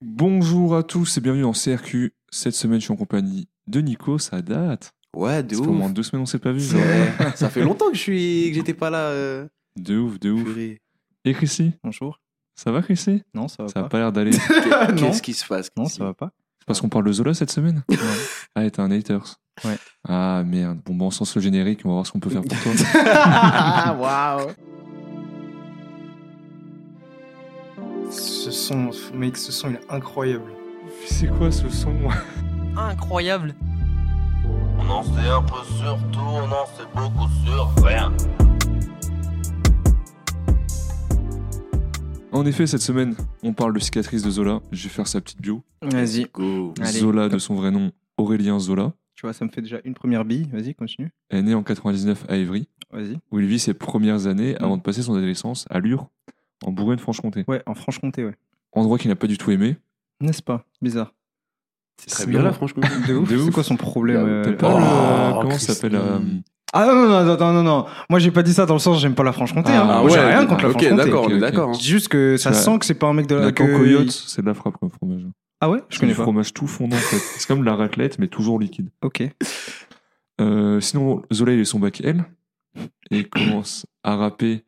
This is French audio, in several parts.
Bonjour à tous et bienvenue dans CRQ. Cette semaine, je suis en compagnie de Nico, ça date. Ouais, de Ça fait au ouf. moins deux semaines, on s'est pas vu. Ça fait longtemps que je suis que j'étais pas là. euh, De ouf, de ouf. purée. Et Chrissy, Bonjour. ça va Chrissy? Non, ça va Ça a pas. pas l'air d'aller. non, Qu'est-ce qui se passe non, ça va pas. C'est parce qu'on parle de Zola cette semaine? Ouais. Ah, t'es un haters. Ouais. Ah merde. Bon, bon, on sens le générique, on va voir ce qu'on peut faire pour toi. Waouh. Ce son, mec, ce son il est incroyable. C'est quoi ce son incroyable. On en sait un peu sur tout, on en sait beaucoup sur rien. En effet, cette semaine, on parle de cicatrice de Zola. Je vais faire sa petite bio. Vas-y. Go. Allez. Zola, de son vrai nom, Aurélien Zola, Tu vois, ça me fait déjà une première bille. Vas-y, continue. est né en 99 à Évry, Vas-y. où il vit ses premières années Mm. avant de passer son adolescence à Lure, en Bourgogne-Franche-Comté. Ouais, en Franche-Comté, ouais. Endroit qu'il n'a pas du tout aimé. N'est-ce pas? Bizarre. C'est très bien là, franchement. De ouf. De C'est quoi son problème euh, pas Oh, le- Comment Christy. ça s'appelle euh, Ah non, non, non, non, non, non. Moi, j'ai pas dit ça dans le sens j'aime pas la Franche-Comté. Ah, hein. ah j'ai ouais, rien contre la Ok, Franche-Comté. d'accord, Ok, on est ok. d'accord. hein. Je dis juste que ça La- sent que c'est pas un mec de La que- cancoyote, c'est de la frappe comme fromage. Ah ouais? Je C'est connais du pas. fromage tout fondant en fait. C'est comme de la raclette, mais toujours liquide. Ok. Euh, sinon, Zola, il est son bac L. Et il commence à rapper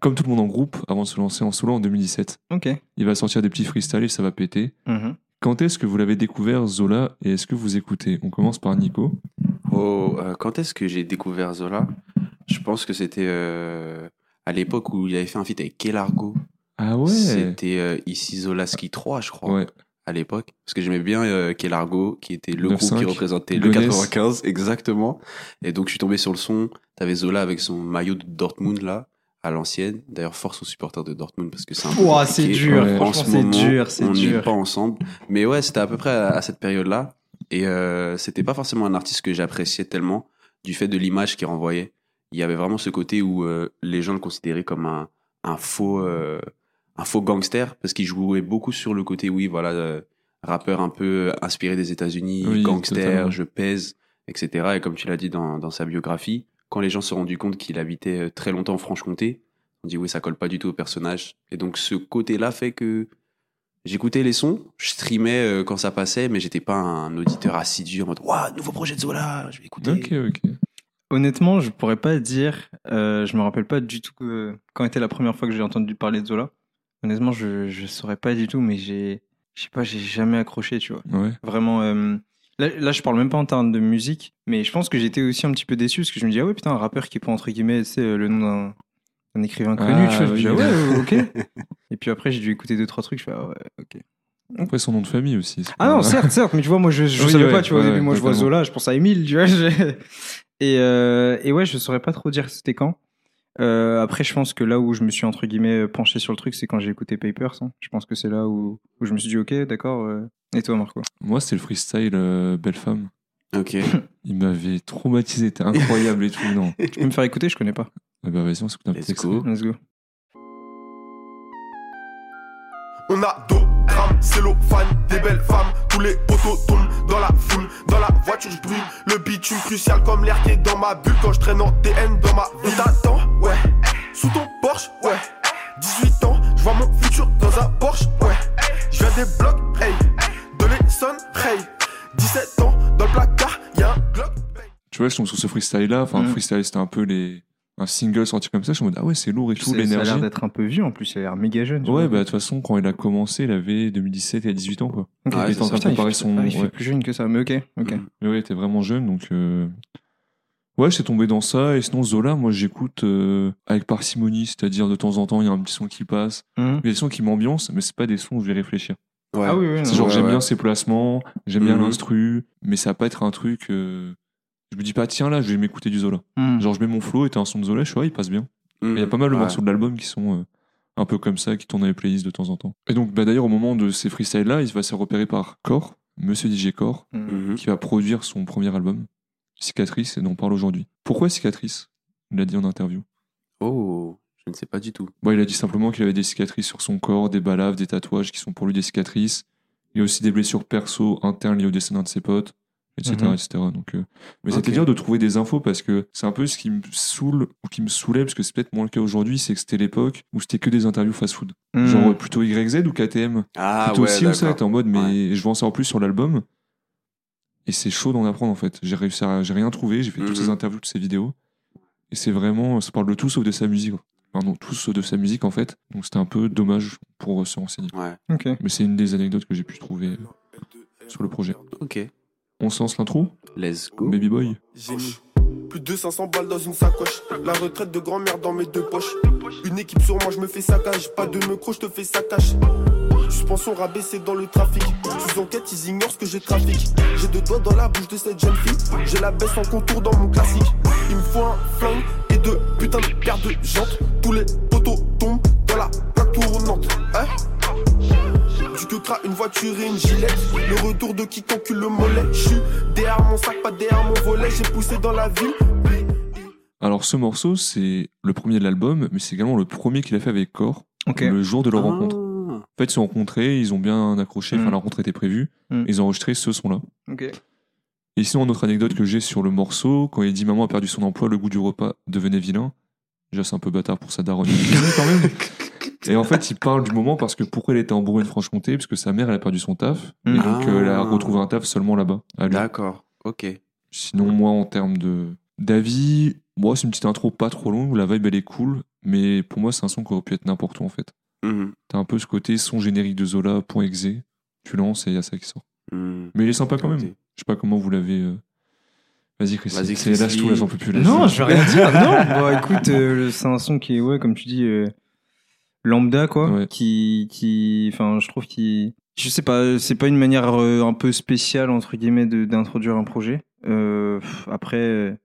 comme tout le monde en groupe avant de se lancer en solo en 2017. Ok. Il va sortir des petits freestyles et ça va péter. Mhm. Quand est-ce que vous l'avez découvert, Zola, et est-ce que vous écoutez? On commence par Nico. Oh, euh, quand est-ce que j'ai découvert Zola? Je pense que c'était euh, à l'époque où il avait fait un feat avec Kelargo. Ah ouais C'était euh, ici Zolaski 3, je crois. Ouais. à l'époque. Parce que j'aimais bien euh, Kelargo, qui était le 9-5, groupe qui représentait le Gonesse. 95, exactement. Et donc, je suis tombé sur le son. T'avais Zola avec son maillot de Dortmund, là, à l'ancienne. D'ailleurs, force aux supporters de Dortmund, parce que c'est un peu Ouah, c'est dur. En ce c'est moment, dur. On n'est pas ensemble. Mais ouais, c'était à peu près à, à cette période-là. Et euh, c'était pas forcément un artiste que j'appréciais tellement, du fait de l'image qu'il renvoyait. Il y avait vraiment ce côté où euh, les gens le considéraient comme un, un faux euh, un faux gangster parce qu'il jouait beaucoup sur le côté oui voilà euh, rappeur un peu inspiré des États-Unis Oui, gangster totalement. je pèse etc et comme tu l'as dit dans, dans sa biographie quand les gens se sont rendus compte qu'il habitait très longtemps en Franche-Comté on dit oui ça colle pas du tout au personnage et donc ce côté là fait que j'écoutais les sons je streamais euh, quand ça passait mais j'étais pas un auditeur assidu en mode waouh nouveau projet de Zola je vais écouter Ok, ok. Honnêtement, je pourrais pas dire. euh, je me rappelle pas du tout que, quand était la première fois que j'ai entendu parler de Zola. Honnêtement, je je saurais pas du tout, mais j'ai je sais pas, j'ai jamais accroché, tu vois. Ouais. Vraiment. euh, là, là, je parle même pas en termes de musique, mais je pense que j'étais aussi un petit peu déçu parce que je me dis ah ouais putain un rappeur qui prend entre guillemets sais, euh, le nom d'un écrivain connu, Ah, tu vois. Je me dis, oui. ah ouais, ok. Et puis après j'ai dû écouter deux trois trucs, je fais ah ouais ok. Après, son nom de famille aussi. c'est Ah pas- non, certes, certes, mais tu vois, moi, je, je Oui, savais ouais, pas, tu vois, au ouais, début, moi, je vois. Zola, je pense à Emile, tu vois. je- Et, euh, et ouais, je saurais pas trop dire c'était quand. Euh, après, je pense que là où je me suis, entre guillemets, penché sur le truc, c'est quand j'ai écouté Papers. hein. Je pense que c'est là où, où je me suis dit, ok, d'accord. euh. Et toi, Marco? Moi, c'était le freestyle euh, Belle Femme. ok Il m'avait traumatisé, c'était incroyable et tout. Non. Tu peux me faire écouter Je connais pas. Ah bah vas-y, on s'écoute un Let's petit extrait. go. Let's go. On a dos, grammes, cellophane, des belles femmes. Tous les poteaux tombent dans la foule. Dans la voiture, je brûle le bitume crucial comme l'air qui est dans ma bulle. Quand je traîne en TN dans ma vie. On t'attend, ouais. Sous ton Porsche, ouais. 18 ans, je vois mon futur dans un Porsche, ouais. Je viens des blocs, hey. De l'Essonne, hey. 17 ans, dans le placard, y'a un Glock, hey. Tu vois, je tombe sur ce freestyle-là. Enfin, Mhm. freestyle, c'était un peu les... un single sorti comme ça. Je me dis, ah ouais, c'est lourd et tout, C'est- Ça a l'énergie. l'air d'être un peu vieux en plus, il a l'air méga jeune. Ouais, bah de toute façon, quand il a commencé, il avait 2017 et 18 ans, quoi. Ouais, il était en train de préparer son. ah, il fait ouais. plus jeune que ça, mais ok, ok. Mais ouais, il était vraiment jeune, donc. euh, Ouais, j'étais tombé dans ça. Et sinon, Zola, moi, j'écoute euh, avec parcimonie, c'est-à-dire de temps en temps, il y a un petit son qui passe. Mhm. Il y a des sons qui m'ambiancent, mais c'est pas des sons où je vais réfléchir. Ouais. Ah oui, oui, non. genre, Ouais, j'aime ouais. bien ses placements, j'aime bien Mhm. l'instru, mais ça va pas être un truc. euh, Je me dis pas, tiens, là, je vais m'écouter du Zola. Mhm. Genre, je mets mon flow et t'as un son de Zola, je suis, ouais, il passe bien. Il y a pas mal de Ouais. morceaux de l'album qui sont euh, un peu comme ça, qui tournent dans les playlists de temps en temps. Et donc, bah, d'ailleurs, au moment de ces freestyles-là, il va se faire repérer par Core, Monsieur DJ Core, Mhm. Mhm. qui va produire son premier album, Cicatrice, et dont on parle aujourd'hui. Pourquoi Cicatrice Il l'a dit en interview? Oh, je ne sais pas du tout. Bon, il a dit simplement qu'il avait des cicatrices sur son corps, des balaves, des tatouages qui sont pour lui des cicatrices. Il y a aussi des blessures perso internes liées au destin d'un de ses potes. Etc. Mhm. etc. Donc, euh, mais c'était dur de trouver des infos parce que c'est un peu ce qui me saoule ou qui me saoulait, parce que c'est peut-être moins le cas aujourd'hui, c'est que c'était l'époque où c'était que des interviews fast-food. Hmm. Genre euh, plutôt YZ ou KTM. Ah plutôt ouais, aussi où ça, t'es en mode, mais je veux en savoir plus sur l'album. Et c'est chaud d'en apprendre en fait. J'ai réussi à, j'ai rien trouvé, j'ai fait toutes Mhm. ces interviews, toutes ces vidéos. Et c'est vraiment, ça parle de tout sauf de sa musique. quoi. Pardon, tout sauf de sa musique en fait. Donc c'était un peu dommage pour euh, se renseigner. Ouais, Ok. Mais c'est une des anecdotes que j'ai pu trouver sur le projet. ok. On se lance l'intro Let's go. Baby Boy Génie. Plus de 500 balles dans une sacoche. La retraite de grand-mère dans mes deux poches. Une équipe sur moi, je me fais saccage. Pas de micro, je te fais saccage. Suspension rabaissée dans le trafic. Sous enquête, ils ignorent ce que j'ai trafic. J'ai deux doigts dans la bouche de cette jeune fille. J'ai la baisse en contour dans mon classique. Il me faut un flingue et deux putains de paires de jantes. Tous les poteaux tombent dans la plaque tournante. Une voiture et une gilette. Le retour de qui t'encule le mollet. Je suis derrière mon sac, pas derrière mon volet. J'ai poussé dans la ville. Alors ce morceau, c'est le premier de l'album, mais c'est également le premier qu'il a fait avec Core, le jour de leur Ah. rencontre. En fait, ils se sont rencontrés, ils ont bien accroché, enfin Mm. la rencontre était prévue, Mm. et ils ont enregistré ce son-là. Et sinon, une autre anecdote que j'ai sur le morceau, quand il dit Maman a perdu son emploi, le goût du repas devenait vilain. Déjà, c'est un peu bâtard pour sa daronne. quand même. Et en fait, il parle du moment parce que pourquoi il était en Bourgogne-Franche-Comté Parce que sa mère, elle a perdu son taf. Et Mm. donc, euh, elle a Ah. retrouvé un taf seulement là-bas. D'accord, ok. Sinon, moi, en termes de d'avis, moi, c'est une petite intro pas trop longue. La vibe, elle est cool. Mais pour moi, c'est un son qui aurait pu être n'importe où, en fait. Mhm. T'as un peu ce côté son générique de Zola, point exe. Tu lances et il y a ça qui sort. Mhm. Mais il est sympa quand même. Je sais pas comment vous l'avez. euh, Vas-y, Chris. Vas-y, C'est Chris, lâche tout, là, j'en peux plus. Non, lâche. je vais rien dire. Non. Bon, écoute, euh, c'est un son qui est, ouais, comme tu dis, euh, lambda, quoi. Ouais. Qui, qui, enfin, je trouve qui, je sais pas, c'est pas une manière euh, un peu spéciale entre guillemets de- d'introduire un projet. Euh, après,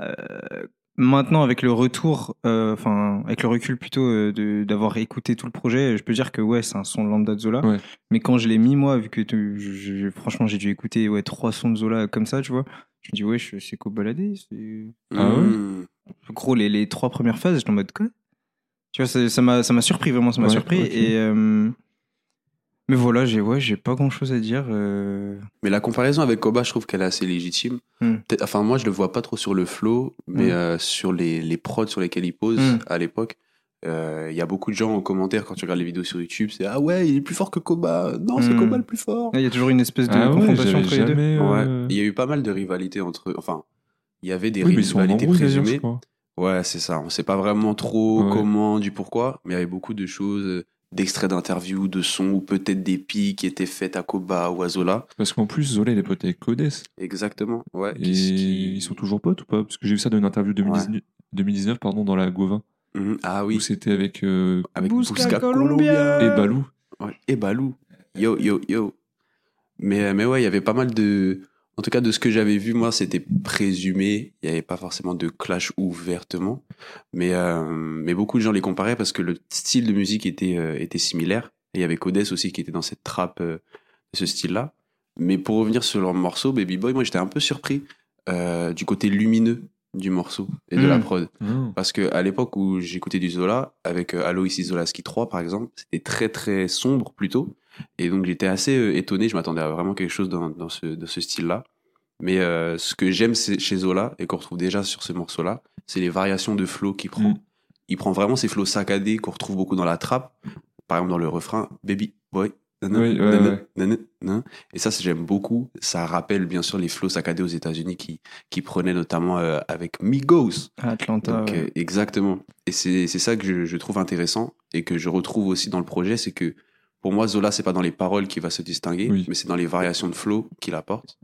euh, maintenant avec le retour, euh, enfin, avec le recul plutôt euh, de- d'avoir écouté tout le projet, je peux dire que ouais, c'est un son lambda de Zola. Ouais. Mais quand je l'ai mis moi, vu que tu- je- je- franchement, j'ai dû écouter ouais trois sons de Zola comme ça, tu vois. Je me dis ouais, je- c'est quoi balader, c'est Ah ouais gros les, les trois premières phases j'étais en mode quoi? Tu vois ça m'a ça m'a surpris vraiment ça m'a Ouais, surpris et euh, mais voilà j'ai ouais j'ai pas grand chose à dire euh, Mais la comparaison avec Koba, je trouve qu'elle est assez légitime. Hmm. Enfin, moi, je le vois pas trop sur le flow, mais Hmm. euh, sur les, les prods sur lesquels il pose Hmm. à l'époque. euh, Il y a beaucoup de gens en commentaire quand tu regardes les vidéos sur YouTube, c'est ah ouais, il est plus fort que Koba. Non, c'est. Koba le plus fort. il y a toujours une espèce de Ah ouais, confrontation j'avais entre les deux Ouais. Il y a eu pas mal de rivalités entre eux. Enfin, il y avait des Oui, rivalités présumées. crois. Ouais, c'est ça. On sait pas vraiment trop Ouais. comment, du pourquoi, mais il y avait beaucoup de choses, euh, d'extraits d'interviews, de sons, ou peut-être des pics qui étaient faites à Koba ou à Zola. Parce qu'en plus, Zola, il est pote avec Codes. Exactement. Ouais. Et qui- ils sont toujours potes ou pas? Parce que j'ai vu ça dans une interview 2019, 2019 pardon, dans la Gauvin, Mhm. Ah où oui. c'était avec euh, Avec Colombia. et Balou. Ouais, et Balou. Yo, yo, yo. Mais, mais ouais, il y avait pas mal de. En tout cas, de ce que j'avais vu, moi, c'était présumé. Il n'y avait pas forcément de clash ouvertement. Mais, euh, mais beaucoup de gens les comparaient parce que le style de musique était, euh, était similaire. Et il y avait Codes aussi qui était dans cette trappe, euh, de ce style-là. Mais pour revenir sur leur morceau, Baby Boy, moi, j'étais un peu surpris du côté lumineux du morceau et de la prod. Non. Parce que à l'époque où j'écoutais du Zola, avec Alois Zolaski 3 par exemple, c'était très très sombre plutôt. Et donc j'étais assez euh, étonné, je m'attendais à vraiment quelque chose dans, dans ce, dans ce style-là. Mais euh, ce que j'aime chez Zola, et qu'on retrouve déjà sur ce morceau-là, c'est les variations de flow qu'il prend. Mm. Il prend vraiment ces flows saccadés qu'on retrouve beaucoup dans la trappe. Par exemple dans le refrain, Baby Boy. nanana, Oui, ouais, nanana, ouais. nanana, nanana. Et ça, j'aime beaucoup. Ça rappelle bien sûr les flows saccadés aux États-Unis qui, qui prenaient notamment euh, avec Migos. à Atlanta Donc, ouais. euh, exactement. Et c'est c'est ça que je, je trouve intéressant et que je retrouve aussi dans le projet, c'est que pour moi, Zola, c'est pas dans les paroles qu'il va se distinguer, Oui. mais c'est dans les variations de flow qu'il apporte.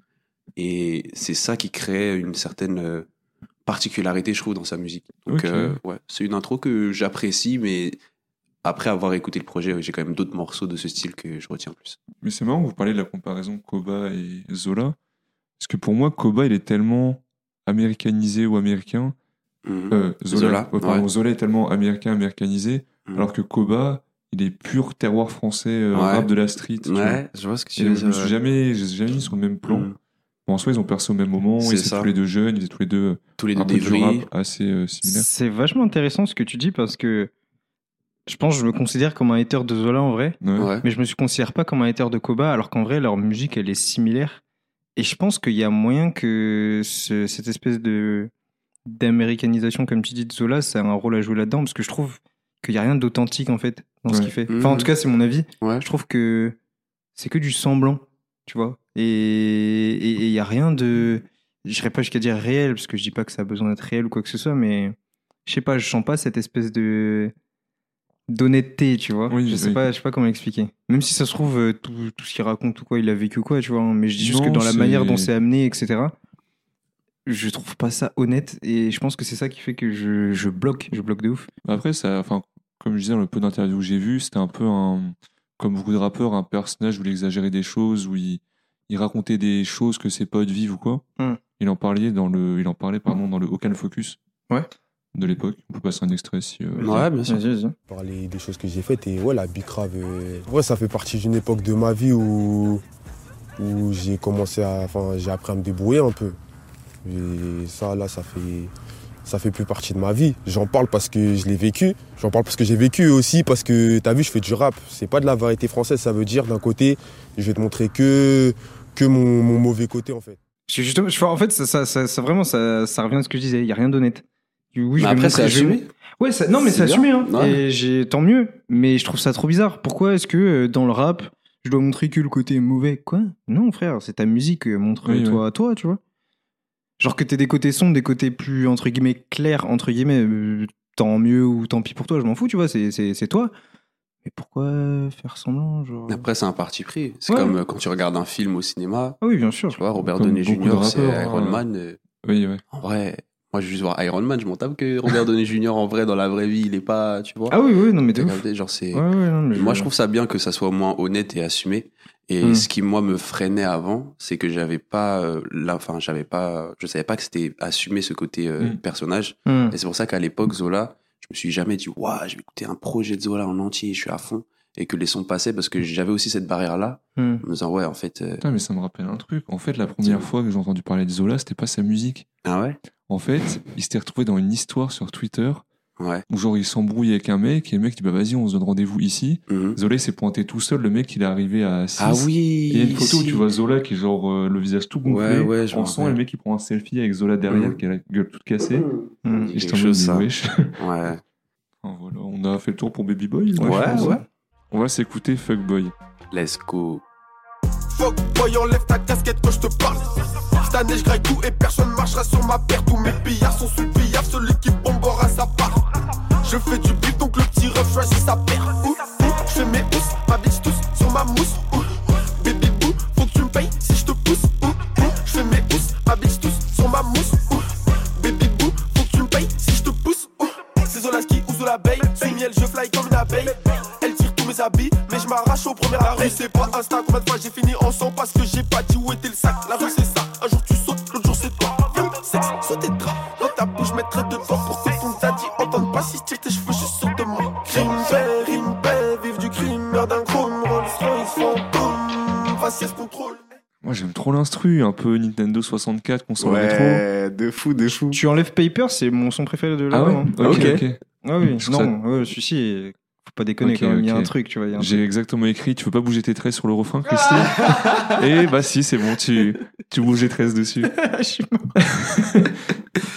Et c'est ça qui crée une certaine euh, particularité, je trouve, dans sa musique. Donc, euh, ouais, c'est une intro que j'apprécie, mais après avoir écouté le projet, j'ai quand même d'autres morceaux de ce style que je retiens plus. Mais c'est marrant vous parlez de la comparaison Koba et Zola. Parce que pour moi, Koba, il est tellement américanisé ou américain. Mhm. Euh, Zola, Zola, ouais, pardon, ouais. Zola est tellement américain, américanisé. Mhm. Alors que Koba, il est pur terroir français, euh, Ouais. rap de la street. ouais, je vois ce que tu veux donc, je me dire. suis jamais, jamais mis sur le même plan. Bon, en soi, ils ont percé au même moment, ils étaient tous les deux jeunes, ils étaient tous les deux Tous les deux des du vrilles. rap assez euh, similaire. c'est vachement intéressant ce que tu dis parce que je pense que je me considère comme un hater de Zola en vrai Ouais. Ouais. mais je me considère pas comme un hater de Koba alors qu'en vrai leur musique elle est similaire Et je pense qu'il y a moyen que ce- cette espèce de d'américanisation, comme tu dis, de Zola, ça a un rôle à jouer là-dedans, parce que je trouve qu'il n'y a rien d'authentique, en fait, dans ce qu'il fait. Enfin, en tout cas, c'est mon avis. Ouais. Je trouve que c'est que du semblant, tu vois. Et il n'y a rien de... Je serais pas jusqu'à dire réel, parce que je dis pas que ça a besoin d'être réel ou quoi que ce soit, mais je sais pas, je sens pas cette espèce de d'honnêteté, tu vois. Oui, je sais oui. pas, je sais pas comment expliquer. Même si ça se trouve euh, tout, tout ce qu'il raconte ou quoi, il a vécu ou quoi, tu vois. hein. Mais je dis juste que dans la manière dont c'est amené, etc. Je trouve pas ça honnête et je pense que c'est ça qui fait que je, je bloque, je bloque de ouf. Après, ça, enfin, comme je disais dans le peu d'interviews que j'ai vu, c'était un peu un, comme beaucoup de rappeurs, un personnage où il exagérait des choses, où il, il racontait des choses que ses potes vivent ou quoi. Hmm. Il en parlait dans le, il en parlait pardon dans le Aucun Focus. Ouais. De l'époque. On peut passer un extrait si. euh, Ouais, bien sûr. Parler des choses que j'ai faites et ouais la bicrave euh, ouais ça fait partie d'une époque de ma vie où où j'ai commencé à enfin j'ai appris à me débrouiller un peu et ça là ça fait ça fait plus partie de ma vie j'en parle parce que je l'ai vécu j'en parle parce que j'ai vécu aussi parce que t'as vu je fais du rap c'est pas de la variété française ça veut dire d'un côté je vais te montrer que que mon, mon mauvais côté en fait justement, je- en fait, ça, ça, ça, ça- vraiment, ça, ça revient à ce que je disais. Il y a rien d'honnête. Oui, je vais après, c'est assumé. Ouais, ça- non, mais c'est assumé, hein. Ouais. Et j'ai tant mieux. Mais je trouve ça trop bizarre. Pourquoi est-ce que euh, dans le rap, je dois montrer que le côté mauvais? Quoi? Non, frère, c'est ta musique. euh, Montre-toi Oui, à toi, tu vois. Genre que t'aies des côtés sombres, des côtés plus entre guillemets clairs, entre guillemets, euh, tant mieux ou tant pis pour toi, je m'en fous, tu vois. C'est toi. Mais pourquoi faire semblant, genre? Après, c'est un parti pris. C'est Ouais. comme euh, quand tu regardes un film au cinéma. Ah oui, bien sûr. Tu vois, Robert Downey Jr., c'est Iron hein. Man. euh, Oui, ouais. En vrai, moi, je veux juste voir Iron Man. Je m'en tape que Robert Downey Jr., en vrai, dans la vraie vie, il est pas, tu vois. Ah oui, oui, non, mais capté, Genre, c'est. Ouais, ouais, Moi, je trouve ça bien que ça soit au moins honnête et assumé. Et Mm. ce qui, moi, me freinait avant, c'est que j'avais pas, euh, là, enfin, j'avais pas, je savais pas que c'était assumé ce côté euh, Mm. personnage. Hmm. Et c'est pour ça qu'à l'époque, Zola, je me suis jamais dit, waouh, je vais écouter un projet de Zola en entier, je suis à fond. Et que les sons passaient parce que j'avais aussi cette barrière-là, Hmm. en me disant, ouais, en fait, euh, Putain, mais ça me rappelle un truc. En fait, la première fois que j'ai entendu parler de Zola, c'était pas sa musique. ah ouais? En fait, il s'était retrouvé dans une histoire sur Twitter Ouais. où genre il s'embrouille avec un mec et le mec dit bah vas-y on se donne rendez-vous ici. Mhm. Zola il s'est pointé tout seul, le mec il est arrivé à 6. Ah oui! Et il y a une photo où tu vois Zola qui est genre euh, le visage tout gonflé, Ouais, ouais, je en sang, et le mec il prend un selfie avec Zola derrière Mhm. qui a la gueule toute cassée. Hmm. C'est Et j'étais quelque en mode, chose, ça. mais wesh. Ouais. Enfin, voilà, on a fait le tour pour Baby Boy. Ouais, je pense. ouais. On va s'écouter Fuckboy. Let's go. Fuck boy, enlève ta casquette quand je te parle. Cette année, je graille tout et personne marchera sur ma paire. Tous mes pillards sont sous celui qui bombera sa part. Je fais du bif, donc le petit choisit sa un peu Nintendo 64 qu'on sent rétro. de fou, de fou. Tu enlèves Paper, c'est mon son préféré de Ah l'album. ouais hein. Ok, Ok. ok. Ah oui, non, ouais, celui-ci, faut pas déconner Ok, quand même, il y a un truc, tu vois. J'ai exactement écrit Tu veux pas bouger tes tresses sur le refrain, Christy Et bah si, c'est bon, tu, tu bouges les tresses dessus. Je suis mort.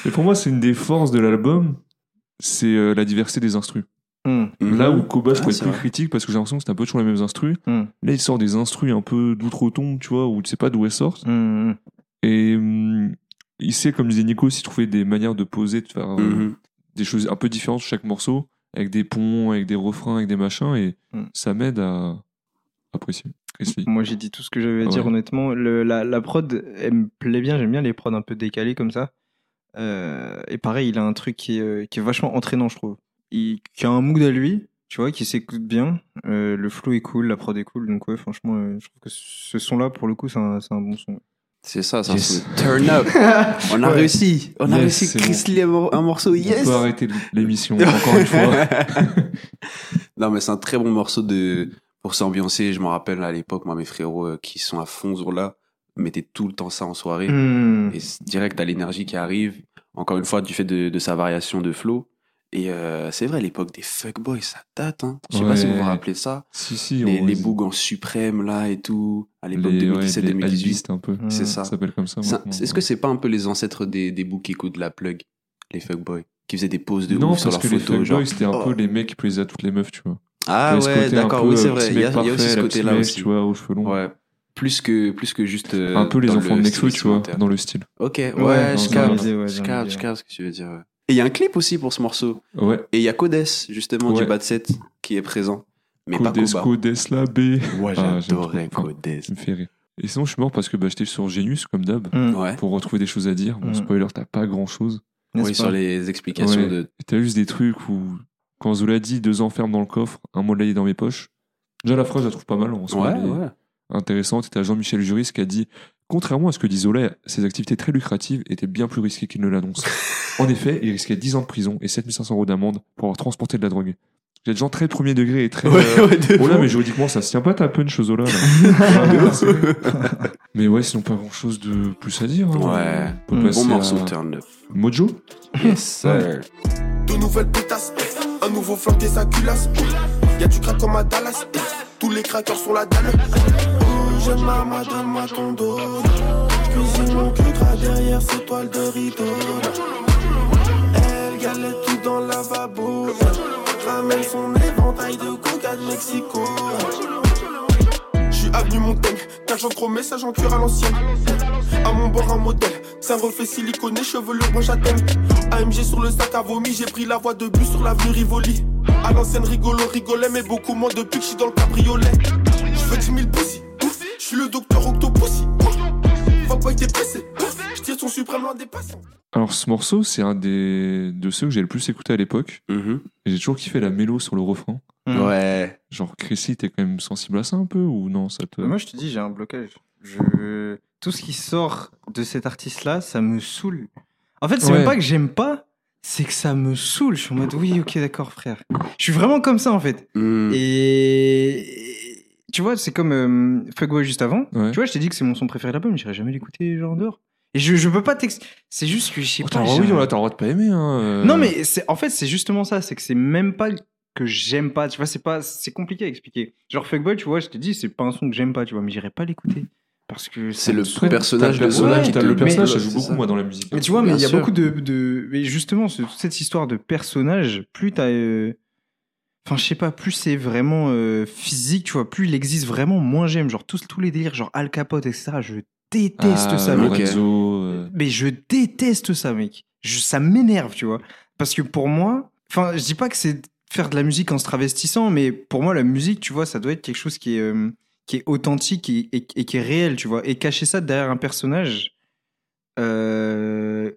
Et pour moi, c'est une des forces de l'album, c'est euh, la diversité des instrus. Hmm. Là où Koba, je Ah, peux être plus vrai. critique parce que j'ai l'impression que c'est un peu toujours les mêmes instrus. Hmm. Là, il sort des instrus un peu d'outre-tombe, tu vois, où tu sais pas d'où elles sortent. Hmm, hmm. Et hum, il sait, comme disait Nico, s'il trouvait des manières de poser, de faire euh, Mhm. des choses un peu différentes sur chaque morceau, avec des ponts, avec des refrains, avec des machins, et Hmm. ça m'aide à apprécier. Moi, j'ai dit tout ce que j'avais à Ah dire, ouais. honnêtement. Le, la, la prod, elle me plaît bien. J'aime bien les prods un peu décalés comme ça. Euh, et pareil, il a un truc qui est, euh, qui est vachement entraînant, je trouve. Il, qui a un mood à lui, tu vois, qui s'écoute bien. Euh, le flow est cool, la prod est cool. Donc, ouais, franchement, euh, je trouve que ce son-là, pour le coup, c'est un, c'est un bon son. C'est ça, c'est Yes. un turn up. On a Ouais. réussi. On a réussi. Chris Lee, un mor- un morceau, On yes. peut arrêter l'émission, encore une fois. non, mais c'est un très bon morceau de pour s'ambiancer. Je me rappelle à l'époque, moi, mes frérots euh, qui sont à fond sur là mettaient tout le temps ça en soirée. Hmm. Et c'est direct à l'énergie qui arrive. Encore une fois, du fait de, de sa variation de flow. Et euh, c'est vrai, l'époque des fuckboys, ça date. Hein. Je sais pas si vous vous Ouais. rappelez ça. Si, si. Les, les bougs en suprême, là, et tout. À l'époque les, ouais, 2017-2018. les albistes un peu. c'est Mm. ça. Ça s'appelle comme ça. Ça- Est-ce ouais. que c'est pas un peu les ancêtres des, des boucs qui écoutent la plug Les fuckboys Qui faisaient des poses de Non, ouf sur parce leurs que les photos, genre. fuckboys, c'était un Oh. peu les mecs qui plaisaient à toutes les meufs, tu vois. Ah ouais, d'accord, oui, c'est vrai. Il y, y a aussi ce côté-là aussi. Tu vois, aux cheveux longs. Ouais. Plus que, plus que juste. Un peu les enfants de Nexo, tu vois, dans le style. Ok, ouais, Ouais, je capte. ouais, je capte ce que tu veux dire. Et il y a un clip aussi pour ce morceau. Ouais. Et il y a Codes, justement, du. Bad Set, qui est présent. Mais Codes, pas Koba. Codes, la B. Ouais, Ah, j'adorais trop. Codes. Ça me fait rire. Et sinon, je suis mort parce que bah, j'étais sur Genius, comme d'hab, Mm. Pour retrouver des choses à dire. Bon, Mm. spoiler, t'as pas grand chose. Oui, sur les explications Ouais. de. T'as juste des trucs où, quand Zola dit deux ans ferme dans le coffre, un mois de l'année dans mes poches. Déjà, la phrase, je la trouve pas mal. En soi, Ouais, ouais. Intéressante. Et t'as Jean-Michel Juris qui a dit Contrairement à ce que dit Zola, ses activités très lucratives étaient bien plus risquées qu'il ne l'annonce. en effet, il risquait 10 ans de prison et 7500 euros d'amende pour avoir transporté de la drogue. Il y a des gens très premier degré et très. Ouais, euh, ouais, de Oh là, mais juridiquement, ça se tient pas ta punch, Zola. Là. Ouais, mais ouais, sinon pas grand chose de plus à dire. hein. Ouais. Bon morceau, à turn up. Mojo? Yes, sir. De nouvelles pétasses, un nouveau flanqué sa culasse. Y'a du crack comme à Dallas, tous les crackers sur la dalle. Oh, J'aime ma main, donne-moi ton dos. Cuisine mon cul derrière ces toiles de rideau. Elle galette tout dans le lavabo. Ramène son éventail de coca de Mexico. J'suis avenue Montaigne, cage en gros message en cuir à l'ancienne. À mon bord un modèle, un reflet siliconé, chevelure blanche à thème. AMG sur le sac à vomi, j'ai pris la voie de bus sur l'avenue Rivoli. À l'ancienne rigolo, rigolait, mais beaucoup moins depuis que j'suis dans le cabriolet. J'fais 10 000 pussy, le docteur Octopussy. Va pas être pressé, j'tire son suprême loin des patients. Alors, ce morceau, c'est un des de ceux que j'ai le plus écouté à l'époque. Mhm. Et j'ai toujours kiffé la mélo sur le refrain. Mm. Ouais. Genre, Chrissy, t'es quand même sensible à ça un peu ou non ça te... Moi, je te dis, j'ai un blocage. Je... Tout ce qui sort de cet artiste-là, ça me saoule. En fait, c'est Ouais. même pas que j'aime pas, c'est que ça me saoule. Je suis en mode, oui, ok, d'accord, frère. Je suis vraiment comme ça, en fait. Mm. Et tu vois, c'est comme euh, Fuckboy juste avant. Ouais. Tu vois, je t'ai dit que c'est mon son préféré de l'album, j'irai jamais l'écouter genre en dehors. Et je, je peux pas t'ex... C'est juste que je sais Oh, pas. oui, t'as le droit de pas aimer. Hein, euh. Non, mais c'est en fait, c'est justement ça. C'est que c'est même pas que j'aime pas. Tu vois, c'est pas, c'est compliqué à expliquer. Genre Fuckboy, tu vois, je te dis, c'est pas un son que j'aime pas, tu vois, mais j'irai pas l'écouter parce que C'est le personnage de personnage, le personnage, ça joue beaucoup, ça. moi, dans la musique. Mais tu vois, mais il y a sûr. beaucoup de, de... Mais justement, ce- toute cette histoire de personnage, plus t'as. euh, Enfin, je sais pas, plus c'est vraiment euh, physique, tu vois, plus il existe vraiment, moins j'aime. Genre, tous, tous les délires, genre Al Capote, etc., je déteste Ah, ça, mec. Lorenzo, euh, Mais je déteste ça, mec. Je- ça m'énerve, tu vois. Parce que pour moi, enfin, je dis pas que c'est faire de la musique en se travestissant, mais pour moi, la musique, tu vois, ça doit être quelque chose qui est, euh, qui est authentique et, et- et qui est réel, tu vois. Et cacher ça derrière un personnage, euh,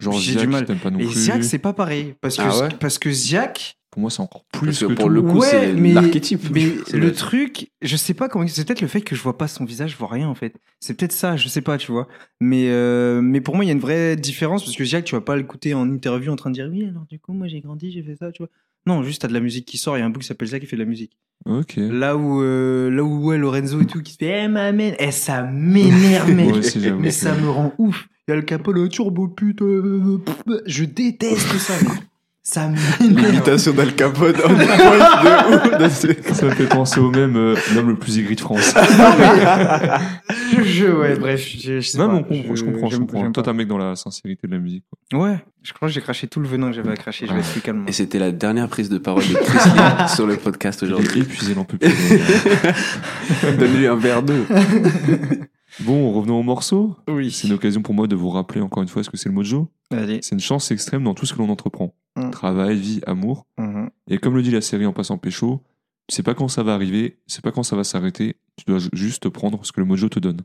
genre j'ai du mal. pas non et. Ziak, c'est pas pareil. Parce que, Ah ouais parce que Ziak, Pour moi, c'est encore plus Parce que que pour tout. le coup, Ouais, c'est mais- l'archétype. mais C'est le truc, je sais pas comment. C'est peut-être le fait que je vois pas son visage, je vois rien en fait. C'est peut-être ça, je sais pas, tu vois. Mais euh, mais pour moi, il y a une vraie différence parce que Jacques, tu vas pas l'écouter en interview en train de dire oui. Alors du coup, moi j'ai grandi, j'ai fait ça, tu vois. Non, juste t'as de la musique qui sort. Il y a un bout qui s'appelle Zach qui fait de la musique. Ok. Là où euh, là où ouais, Lorenzo et tout qui se fait, eh ma mère, eh ça m'énerve mec. Ouais, mais ça me rend ouf. Il y a le capot, le turbo pute. euh, pff, Je déteste ça. mec. Ça. L'imitation d'Al Capone on de ouf. Ça me fait penser au même euh, l'homme le plus aigri de France. je, je- ouais, bref, je, je sais non, pas. on je, comprends, je comprends. Toi, t'es un mec dans la sincérité de la musique. quoi. Ouais, je crois que j'ai craché tout le venin que j'avais à cracher. Je vais être calme. Et c'était la dernière prise de parole de Chris Lee sur le podcast Il est aujourd'hui. épuisé, il en peut plus. Donne-lui un verre d'eau. Bon, revenons au morceau. Oui. C'est une occasion pour moi de vous rappeler encore une fois ce que c'est le mojo. Allez. C'est une chance extrême dans tout ce que l'on entreprend. Mm. Travail, vie, amour. Mhm. Et comme le dit la série en passant pécho, tu sais pas quand ça va arriver, tu sais pas quand ça va s'arrêter, tu dois ju- juste prendre ce que le mojo te donne.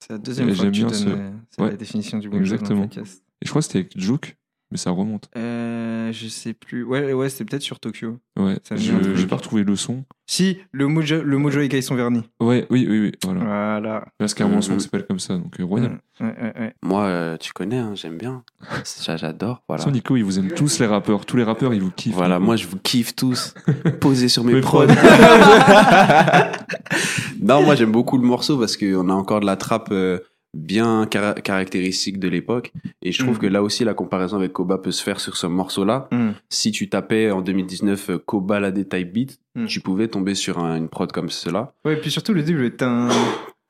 C'est la deuxième Et fois que tu donnes ce- c'est Ouais. la définition du mojo Exactement. dans le podcast. Et je crois que c'était avec Joke, mais ça remonte. Euh, je sais plus. Ouais, ouais, c'était peut-être sur Tokyo. Ouais, Ça je j'ai pas retrouvé le son. Si, le mojo, le mojo et sont vernis. Ouais, oui, oui, oui, voilà. Voilà. Parce qu'il y a un son Mhm. qui s'appelle comme ça, donc euh, royal. Ouais, ouais, ouais. Moi, euh, tu connais, hein, j'aime bien. Ça, J'adore. Voilà. Nico, ils vous aiment tous les rappeurs. Tous les rappeurs, ils vous kiffent. Voilà, moi je vous kiffe tous. Posez sur mes Mes prods. prods. non, moi j'aime beaucoup le morceau parce qu'on a encore de la trappe euh, bien cara- caractéristique de l'époque. Et je trouve Mhm. que là aussi, la comparaison avec Koba peut se faire sur ce morceau-là. Mm. Si tu tapais en 2019 euh, Koba la Type Beat, Mhm. tu pouvais tomber sur un- une prod comme cela. Ouais, et puis surtout le début, le tin.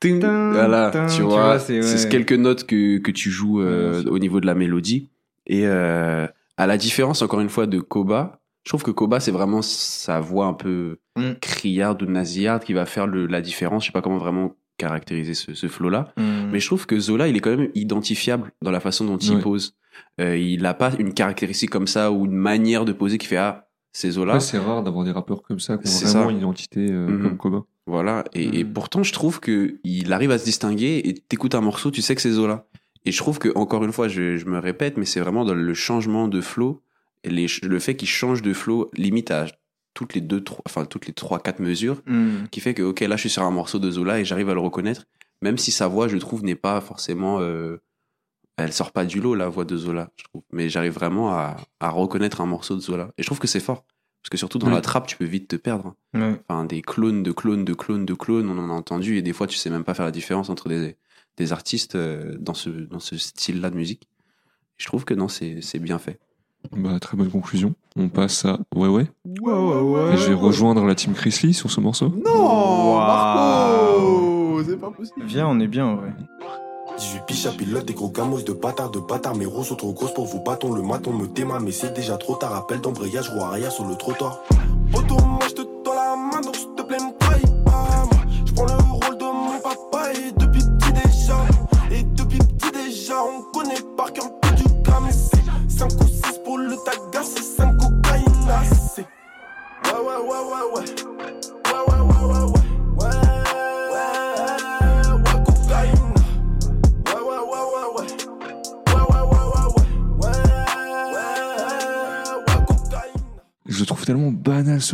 Voilà, tin, tu tu vois, vois, c'est- ouais. quelques notes que, que tu joues euh, Ouais, au niveau de la mélodie. Et euh, à la différence, encore une fois, de Koba, je trouve que Koba, c'est vraiment sa voix un peu Mm. criarde ou nasillarde qui va faire le, la différence. Je sais pas comment vraiment caractériser ce, ce flow-là. Mm. Mais je trouve que Zola, il est quand même identifiable dans la façon dont il Ouais. pose. Euh, il n'a pas une caractéristique comme ça ou une manière de poser qui fait Ah, c'est Zola. Après, c'est rare d'avoir des rappeurs comme ça qui ont vraiment ça. une identité euh, Mhm. comme Koba. Voilà. Et, et Mhm. pourtant, je trouve que il arrive à se distinguer et t'écoutes un morceau, tu sais que c'est Zola. Et je trouve que, encore une fois, je, je me répète, mais c'est vraiment dans le changement de flow, les, le fait qu'il change de flow limite à toutes les deux, trois, enfin, toutes les trois, quatre mesures, Mm. qui fait que, ok, là, je suis sur un morceau de Zola et j'arrive à le reconnaître, même si sa voix, je trouve, n'est pas forcément, euh, elle sort pas du lot, la voix de Zola, je trouve. Mais j'arrive vraiment à, à reconnaître un morceau de Zola. Et je trouve que c'est fort. Parce que surtout dans la trappe, tu peux vite te perdre. Ouais. Enfin, des clones de clones de clones de clones, on en a entendu, et des fois, tu sais même pas faire la différence entre des, des artistes euh, dans ce, dans ce style-là de musique. Je trouve que non, c'est c'est bien fait. Bah, très bonne conclusion. On passe à Ouais Ouais. Ouais, ouais, ouais. Et je vais rejoindre la team Chrisley sur ce morceau. Non, Marco C'est pas possible. Viens, on est bien, ouais. 18 piges à pilote, des gros gamos de bâtards, de bâtards. Mes roses sont trop grosses pour vos bâtons. Le maton me déma, mais c'est déjà trop tard. Appel d'embrayage, roue arrière sur le trottoir. Auto,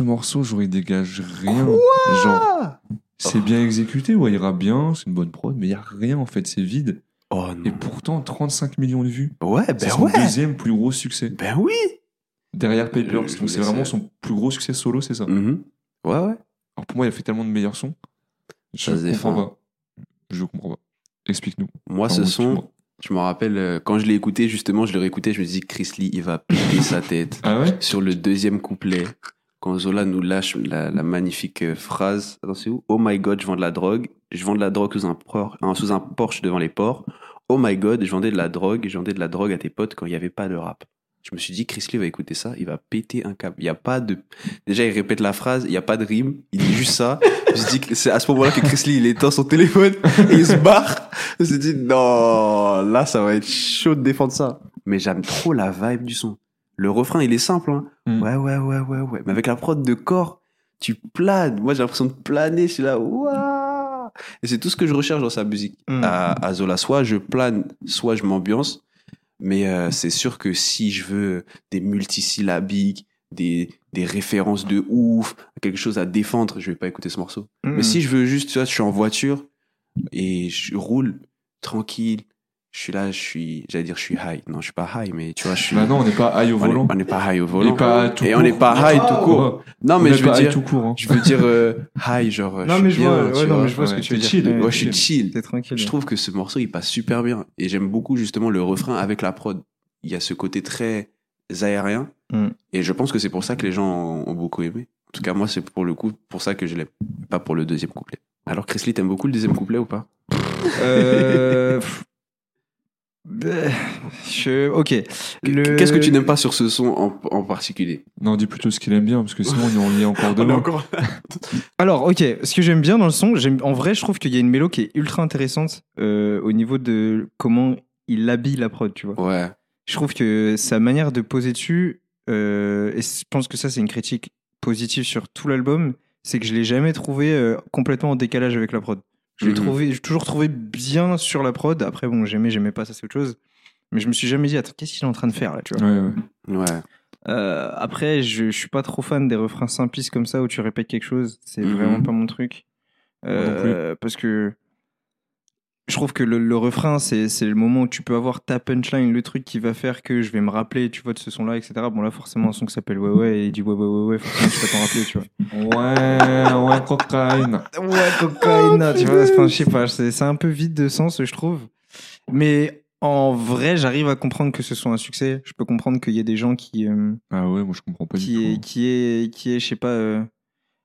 ce morceau, il dégage rien. genre, c'est bien exécuté, ouais, il ira bien, c'est une bonne prod, mais il y a rien en fait, c'est vide. Oh Et pourtant, 35 millions de vues. Ouais, C'est ben son ouais. deuxième plus gros succès. Ben oui. Derrière Papers, Je- je donc c'est vraiment son plus gros succès solo, c'est ça. Mhm. Ouais, ouais. Alors pour moi, il a fait tellement de meilleurs sons. Je Ça comprends pas. Je comprends pas. Explique-nous. Moi, ce son, je me rappelle, euh, quand je l'ai écouté, justement, je l'ai réécouté, je me dis, Chris Lee, il va péter sa tête. Ah ouais? Sur le deuxième couplet, quand Zola nous lâche la, la magnifique euh, phrase, attends, c'est où? Oh my god, je vends de la drogue. Je vends de la drogue sous un, por- sous un Porsche devant les ports. Oh my god, je vendais de la drogue. Je vendais de la drogue à tes potes quand il n'y avait pas de rap. Je me suis dit, Chris Lee va écouter ça, il va péter un câble. Il y a pas de, déjà, il répète la phrase, il n'y a pas de rime, il dit juste ça. je me suis dit c'est à ce moment-là que Chris Lee, il éteint son téléphone et il se barre. Je me suis dit, non, là, ça va être chaud de défendre ça. Mais j'aime trop la vibe du son. Le refrain, il est simple, hein. Mm. Ouais, ouais, ouais, ouais, ouais. Mais avec la prod de corps, tu planes. Moi, j'ai l'impression de planer. Je suis là, waouh! Et c'est tout ce que je recherche dans sa musique. Mm. À, à Zola, soit je plane, soit je m'ambiance. Mais euh, c'est sûr que si je veux des multisyllabiques, des, des références de ouf, quelque chose à défendre, je vais pas écouter ce morceau. Mm. Mais si je veux juste, tu vois, je suis en voiture et je roule tranquille. Je suis là, je suis, j'allais dire, je suis high. Non, je suis pas high, mais tu vois, je suis. Bah non, on n'est pas high au volant. on n'est pas high au volant. pas tout et on n'est pas high tout court. Non, On mais n'est je veux dire, tout court. hein. je veux dire euh, high, genre. Non, je mais je vois, ouais, non, mais je vois ce que tu veux dire. chill. Ouais, Ouais, je suis chill. T'es tranquille. Je trouve que ce morceau, il passe super bien. Et j'aime beaucoup justement le refrain avec la prod. Il y a ce côté très aérien. Mm. Et je pense que c'est pour ça que les gens ont, beaucoup aimé. En tout cas, moi, c'est pour le coup, pour ça que je l'aime. Pas pour le deuxième couplet. Alors, Chris Lee, t'aimes beaucoup le deuxième couplet ou pas? Euh, je- Ok. Le- Qu'est-ce que tu n'aimes pas sur ce son en, en particulier? Non, dis plutôt ce qu'il aime bien, parce que sinon on y est encore demain. encore Alors, ok, ce que j'aime bien dans le son, j'aime- en vrai, je trouve qu'il y a une mélo qui est ultra intéressante euh, au niveau de comment il habille la prod, tu vois. Ouais. Je trouve que sa manière de poser dessus, euh, et je pense que ça, c'est une critique positive sur tout l'album, c'est que je l'ai jamais trouvé euh, complètement en décalage avec la prod. Je l'ai Mhm. trouvé, j'ai toujours trouvé bien sur la prod. Après, bon, j'aimais, j'aimais pas, ça c'est autre chose. Mais je me suis jamais dit, attends, qu'est-ce qu'il est en train de faire là, tu vois? Ouais, ouais. Ouais. Euh, après, je, je suis pas trop fan des refrains simplistes comme ça où tu répètes quelque chose. C'est Mhm. vraiment pas mon truc. Euh, parce que je trouve que le, le refrain, c'est le moment où tu peux avoir ta punchline, le truc qui va faire que je vais me rappeler, tu vois, de ce son-là, etc. Bon, là, forcément, un son qui s'appelle Ouais Ouais et il dit Ouais Ouais Ouais Ouais, forcément, tu vas t'en rappeler, tu vois. Ouais, ouais, cocaïne. Ouais, cocaïne, tu vois. Enfin, je sais pas, c'est un peu vide de sens, je trouve. Mais en vrai, j'arrive à comprendre que ce soit un succès. Je peux comprendre qu'il y ait des gens qui, euh, Ah ouais, moi je comprends pas qui du est, tout. qui est, qui est, je sais pas, euh,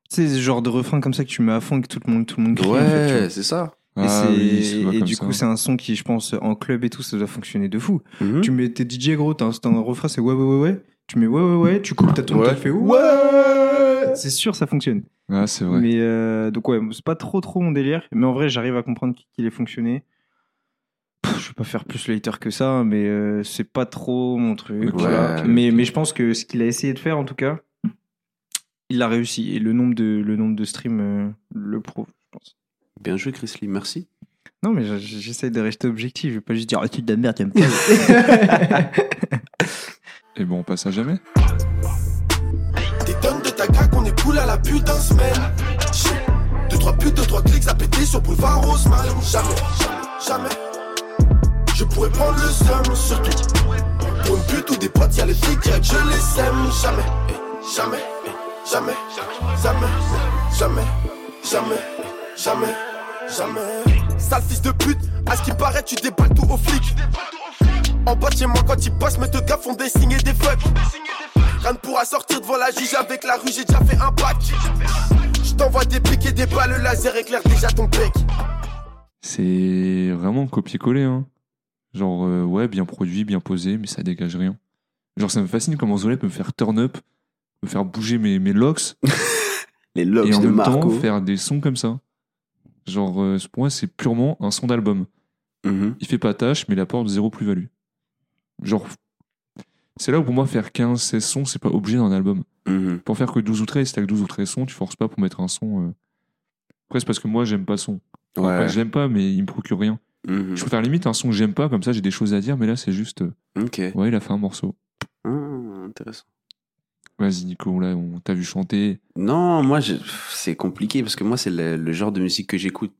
tu sais, ce genre de refrain comme ça que tu mets à fond et que tout le monde, tout le monde crie. en fait. Ouais, c'est ça. Et, Ah oui, et du ça. coup, c'est un son qui, je pense, en club et tout, ça doit fonctionner de fou. Mhm. Tu mets tes DJ gros, t'as un, un refrain, c'est ouais, ouais, ouais, ouais. Tu mets ouais, ouais, ouais, tu coupes ta tune, Ouais. tu fais ouais. C'est sûr, ça fonctionne. Ah, c'est vrai. Mais euh, donc, ouais, c'est pas trop, trop mon délire. Mais en vrai, j'arrive à comprendre qu'il ait fonctionné. Pff, je vais pas faire plus later que ça, hein, mais euh, c'est pas trop mon truc. Voilà. mais, mais je pense que ce qu'il a essayé de faire, en tout cas, il a réussi. Et le nombre de, le nombre de streams euh, le prouve, je pense. Bien joué, Chris Lee, merci. Non, mais j'essaie de rester objectif. Je vais pas juste dire, ah, tu de la merde, t'aimes pas. Et bon, on passe à jamais. Des tonnes de ta craque, on est cool à la putain semaine. Shit. Deux, trois putes, deux, trois clics à péter sur boulevard Haussmann. Jamais, jamais, jamais. Je pourrais prendre le seum, surtout. Pour une pute ou des potes, y'a les flics direct, je les sème. Jamais, jamais, eh, jamais, jamais, jamais, jamais, jamais, jamais. Sale fils de pute, à ce qui paraît, tu déballes tout aux flics. En bas de chez moi, quand ils passent, mes deux gars font des signes et des fucks. Rien ne pourra sortir devant la juge avec la rue, j'ai déjà fait un pack. Je t'envoie des pics et des balles, le laser éclaire déjà ton bec. C'est vraiment copier-coller. Hein. Genre, euh, ouais, bien produit, bien posé, mais ça dégage rien. Genre, ça me fascine comment Zola peut me faire turn up, me faire bouger mes, mes locks, Les et locks en de même Marco. temps faire des sons comme ça. Genre, euh, pour moi, c'est purement un son d'album. Mhm. Il fait pas tâche, mais il apporte zéro plus-value. Genre, c'est là où pour moi, faire 15, 16 sons, c'est pas obligé d'un album. Mhm. Pour faire que 12 ou 13, si t'as que 12 ou 13 sons, tu forces pas pour mettre un son. euh. Après, c'est parce que moi, j'aime pas le son. Ouais. pas que j'aime pas, mais il me procure rien. Mhm. Je préfère limite un son que j'aime pas, comme ça j'ai des choses à dire, mais là c'est juste. euh, Ok. Ouais, il a fait un morceau. Ah, intéressant. Vas-y, Nico, là, on t'a vu chanter. Non, moi, je- c'est compliqué parce que moi, c'est le, le genre de musique que j'écoute.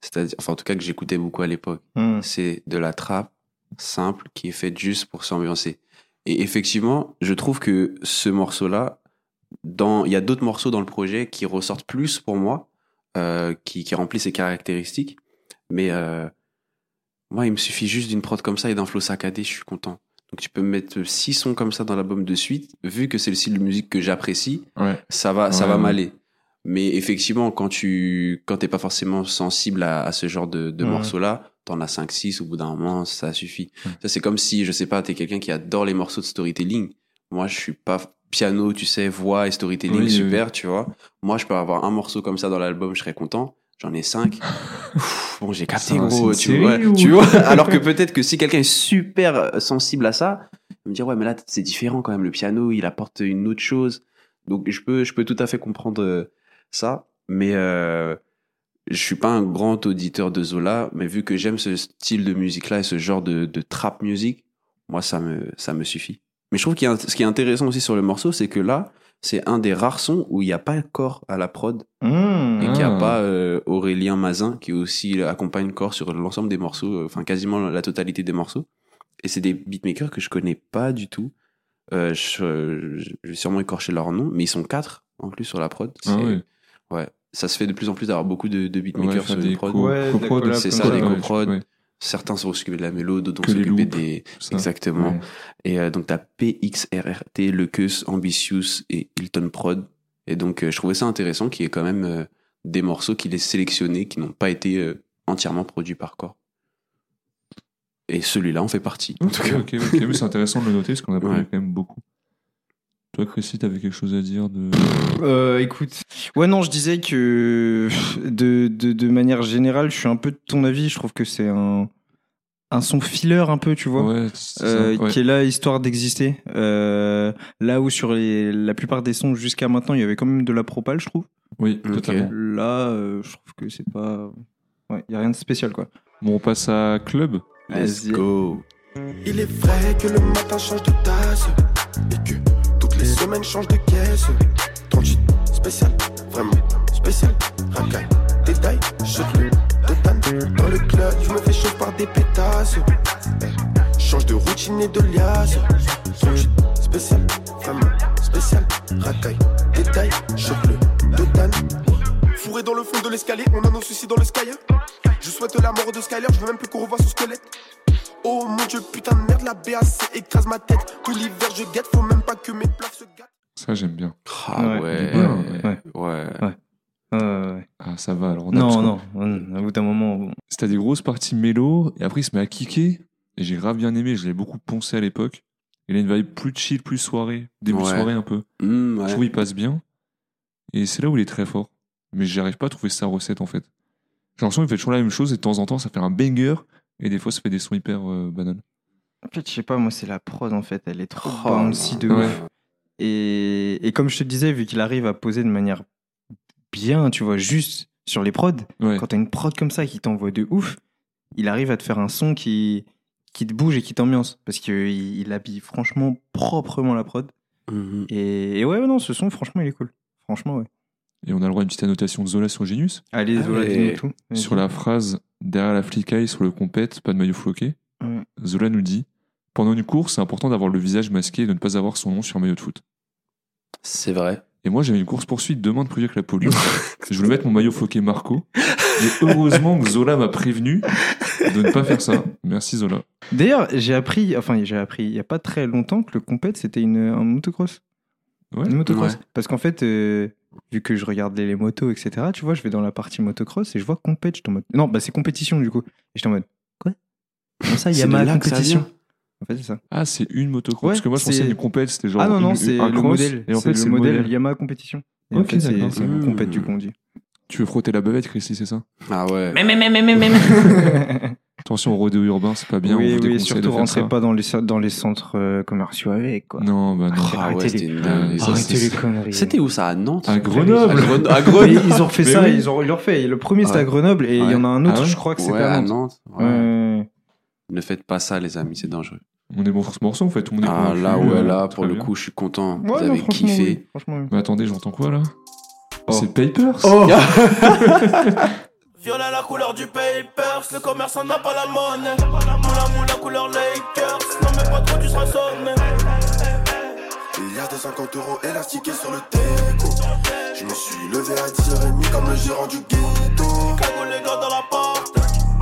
C'est-à-dire, enfin, en tout cas, que j'écoutais beaucoup à l'époque. Hmm. C'est de la trappe simple qui est faite juste pour s'ambiancer. Et effectivement, je trouve que ce morceau-là, dans, il y a d'autres morceaux dans le projet qui ressortent plus pour moi, euh, qui, qui remplissent ces caractéristiques. Mais euh, moi, il me suffit juste d'une prod comme ça et d'un flow saccadé, je suis content. Donc tu peux me mettre six sons comme ça dans l'album de suite, vu que c'est le style de musique que j'apprécie, Ouais. ça va, ça Ouais, va ouais. m'aller. Mais effectivement, quand tu quand t'es pas forcément sensible à, à ce genre de, de morceaux-là, t'en as 5-6, au bout d'un moment, ça suffit. Ça, c'est comme si, je sais pas, t'es quelqu'un qui adore les morceaux de storytelling. Moi, je suis pas piano, tu sais, voix et storytelling, Oui, super, tu vois. Moi, je peux avoir un morceau comme ça dans l'album, je serais content. J'en ai 5. bon, j'ai capté, gros, tu vois. ou- Tu vois Alors que peut-être que si quelqu'un est super sensible à ça, il va me dire, ouais, mais là, c'est différent quand même. Le piano, il apporte une autre chose. Donc, je peux, je peux tout à fait comprendre euh, ça. Mais euh, je suis pas un grand auditeur de Zola, mais vu que j'aime ce style de musique-là et ce genre de, de trap music, moi, ça me, ça me suffit. Mais je trouve un- ce qui est intéressant aussi sur le morceau, c'est que là, c'est un des rares sons où il n'y a pas corps à la prod Hmm. et qu'il n'y a Ah. pas euh, Aurélien Mazin qui aussi accompagne corps sur l'ensemble des morceaux, euh, enfin quasiment la totalité des morceaux. Et c'est des beatmakers que je connais pas du tout. Euh, je, je- je vais sûrement écorcher leur nom, mais ils sont quatre en plus sur la prod. Ah ouais. Ça se fait de plus en plus d'avoir beaucoup de, beatmakers sur des une prod. Ouais, C'est ça, des ouais, coprods. Certains sont s'occuper de la mélode, d'autres les loops, des. ça. Exactement. Ouais. Et euh, donc, t'as PXRRT, Lekeus, Ambitious et Hilton Prod. Et donc, euh, je trouvais ça intéressant qu'il y ait quand même euh, des morceaux qu'il ait sélectionnés qui n'ont pas été euh, entièrement produits par corps. Et celui-là en fait partie. En tout cas. ok, c'est intéressant de le noter parce qu'on a parlé Ouais. quand même beaucoup. Toi, Chrissy, t'avais quelque chose à dire de. Euh, écoute, ouais non, je disais que de, de, de manière générale, je suis un peu de ton avis. Je trouve que c'est un un son filler un peu, tu vois, Ouais, c'est ça, euh, ouais. qui est là histoire d'exister. Euh, là où sur les, la plupart des sons jusqu'à maintenant, il y avait quand même de la propale, je trouve. Oui, totalement. Là, euh, je trouve que c'est pas, ouais, il y a rien de spécial quoi. Bon, on passe à Club. Let's Vas-y. go. Il est vrai que le matin change de tasse et que les semaines changent de caisse. 38 spécial, vraiment spécial. Racaille, détail, chevelu, tétane. Dans le club, je me fais chaud par des pétasses. Eh, Change de routine et de liasse. 38 spécial, vraiment spécial. Racaille, détail, chevelu, tétane. Fourré dans le fond de l'escalier, on a nos soucis dans le Skyer. Je souhaite la mort de Skyler, je veux même plus qu'on revoie son squelette. Oh mon dieu, putain de merde, la BAC écrase ma tête. Tout l'hiver, je guette, faut même pas que mes plats se gâtent. Ça, j'aime bien. Ah Ouais. ouais. Ouais. Ouais. Euh, Ah, ça va. Alors, on a- non, non, au bout d'un moment. bon. C'était des grosses parties mélo, et après il se met à kicker, et j'ai grave bien aimé, je l'ai beaucoup poncé à l'époque. Il a une vibe plus chill, plus soirée, début de soirée un peu. Mmh, ouais. Je trouve il passe bien, et c'est là où il est très fort. Mais j'arrive pas à trouver sa recette en fait. J'ai l'impression qu'il fait toujours la même chose, et de temps en temps ça fait un banger, et des fois ça fait des sons hyper euh, banals. En fait, je sais pas, moi, c'est la prod, en fait. Elle est trop Oh, bouncy de ouais. ouf. Et, et comme je te disais, vu qu'il arrive à poser de manière bien, tu vois, juste sur les prods, Ouais. quand t'as une prod comme ça qui t'envoie de ouf, il arrive à te faire un son qui, qui te bouge et qui t'ambiance. Parce qu'il il habille franchement proprement la prod. Mhm. Et, et ouais, non, ce son, franchement, il est cool. Franchement, ouais. Et on a le droit à une petite annotation de Zola sur Genius. Allez, Ah Zola, ouais. dis-nous tout. Sur la phrase derrière la flicaille sur le compète, pas de maillot floqué, Ouais. Zola nous dit Pendant une course, c'est important d'avoir le visage masqué et de ne pas avoir son nom sur un maillot de foot. C'est vrai. Et moi, j'avais une course poursuite demain de prévu avec la police. je voulais mettre mon maillot floqué Marco. Et heureusement que Zola m'a prévenu de ne pas faire ça. Merci Zola. D'ailleurs, j'ai appris, enfin, j'ai appris il y a pas très longtemps que le compète, c'était une, un motocross. Ouais. Une motocross. Ouais. Parce qu'en fait, euh, vu que je regardais les motos, etc., tu vois, je vais dans la partie motocross et je vois compète. En mode. Non, bah c'est compétition du coup. Et j'étais en mode. Quoi? Comment ça, ça compétition? En fait, c'est ça. Ah, c'est une motocross. Ouais, Parce que moi, je pensais une compète, c'était genre. ah non, non, c'est le cross, modèle. Et en C'est fait, c'est le modèle Yamaha compétition. Et en Ok, fait, c'est Mmh. compète du coup, on dit. Tu veux frotter la bavette, Christy, c'est ça? Ah ouais. Mais, mais, mais, mais, mais, mais, mais. Attention au rodéo urbain, c'est pas bien. on oui, vous oui, surtout rentrez pas dans les, dans les centres euh, commerciaux avec, quoi. Non, bah non. Ah Arrêtez Arrêtez les conneries. C'était où ça À Nantes À Grenoble. À Grenoble. à Mais Grenoble. ils ont fait Mais ça, oui. ils ont refait. Le premier c'était Ouais. à Grenoble et il y en a un autre, Ah ouais je crois que c'était Ouais, à à Nantes. Nantes. Ouais. Ouais. Ne faites pas ça, les amis, c'est dangereux. On est bon pour ce morceau en fait, tout le monde est Ah là, ouais, euh, là, pour le bien. coup, je suis content. Vous avez franchement, kiffé. oui. Franchement, oui. Mais attendez, j'entends quoi là? Oh. C'est Papers? Oh Violet la couleur du papers, le commerçant n'a pas la monnaie. Moula moula couleur Lakers, non mais pas trop tu seras sonné. A des 50 euros élastiqués sur le déco. Je me suis levé à 10h30 comme le gérant du ghetto. Cagoule les gars dans la porte.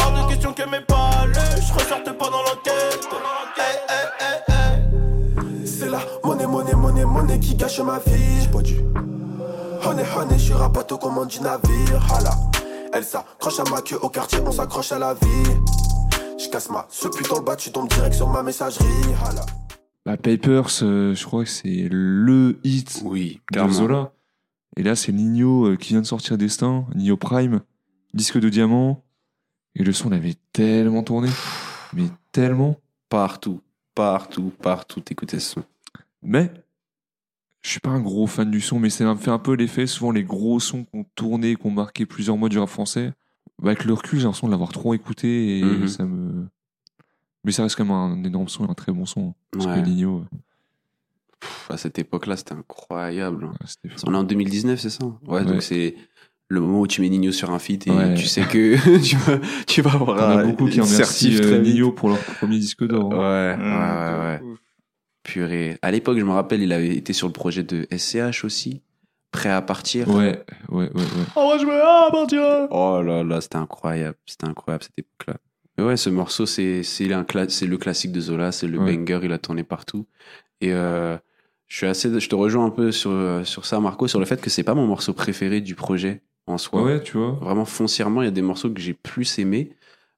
Hors de question que mes palais, je ressortais pas dans l'enquête. Eh, eh, eh. C'est la monnaie, monnaie, monnaie, monnaie qui gâche ma vie. J'ai pas dû. Honey, honey, je suis rapato comme commande du navire. Hala. Elle s'accroche à ma queue au quartier, on s'accroche à la vie. Je casse ma ce putain le bas, tu tombes direct sur ma messagerie. Hala. Bah, Papers, euh, je crois que c'est le hit Oui, de. Zola. Et là, c'est Nino euh, qui vient de sortir Destin, Nino Prime, disque de diamant. Et le son, il avait tellement tourné. Mais tellement. Partout, partout, partout, t'écoutais ce son. Mais, je suis pas un gros fan du son, mais ça me fait un peu l'effet. Souvent, les gros sons qui ont tourné, qui ont marqué plusieurs mois du rap français. Bah, avec le recul, j'ai l'impression de l'avoir trop écouté et Mhm. ça me. Mais ça reste quand même un énorme son et un très bon son. Parce Ouais. que Nino, euh, Pff, À cette époque-là, c'était incroyable. ouais, fort. On est en 2019, c'est ça? Ouais, Ouais. donc c'est le moment où tu mets Nino sur un feat et Ouais. tu sais que tu vas, tu vas avoir un beaucoup qui remercient certif euh. Nino pour leur premier disque d'or. Ouais, hein. ouais, ouais, ouais. Purée. À l'époque, je me rappelle, il avait été sur le projet de SCH aussi. Prêt à partir. Ouais, ouais, ouais, ouais. On va jouer à partir. Oh là là, c'était incroyable. C'était incroyable cette époque-là. Mais ouais, ce morceau, c'est c'est le classique de Zola, c'est le Ouais. banger, il a tourné partout. Et euh, je suis assez, je te rejoins un peu sur sur ça, Marco, sur le fait que c'est pas mon morceau préféré du projet en soi. Ouais, tu vois. Vraiment foncièrement, il y a des morceaux que j'ai plus aimés,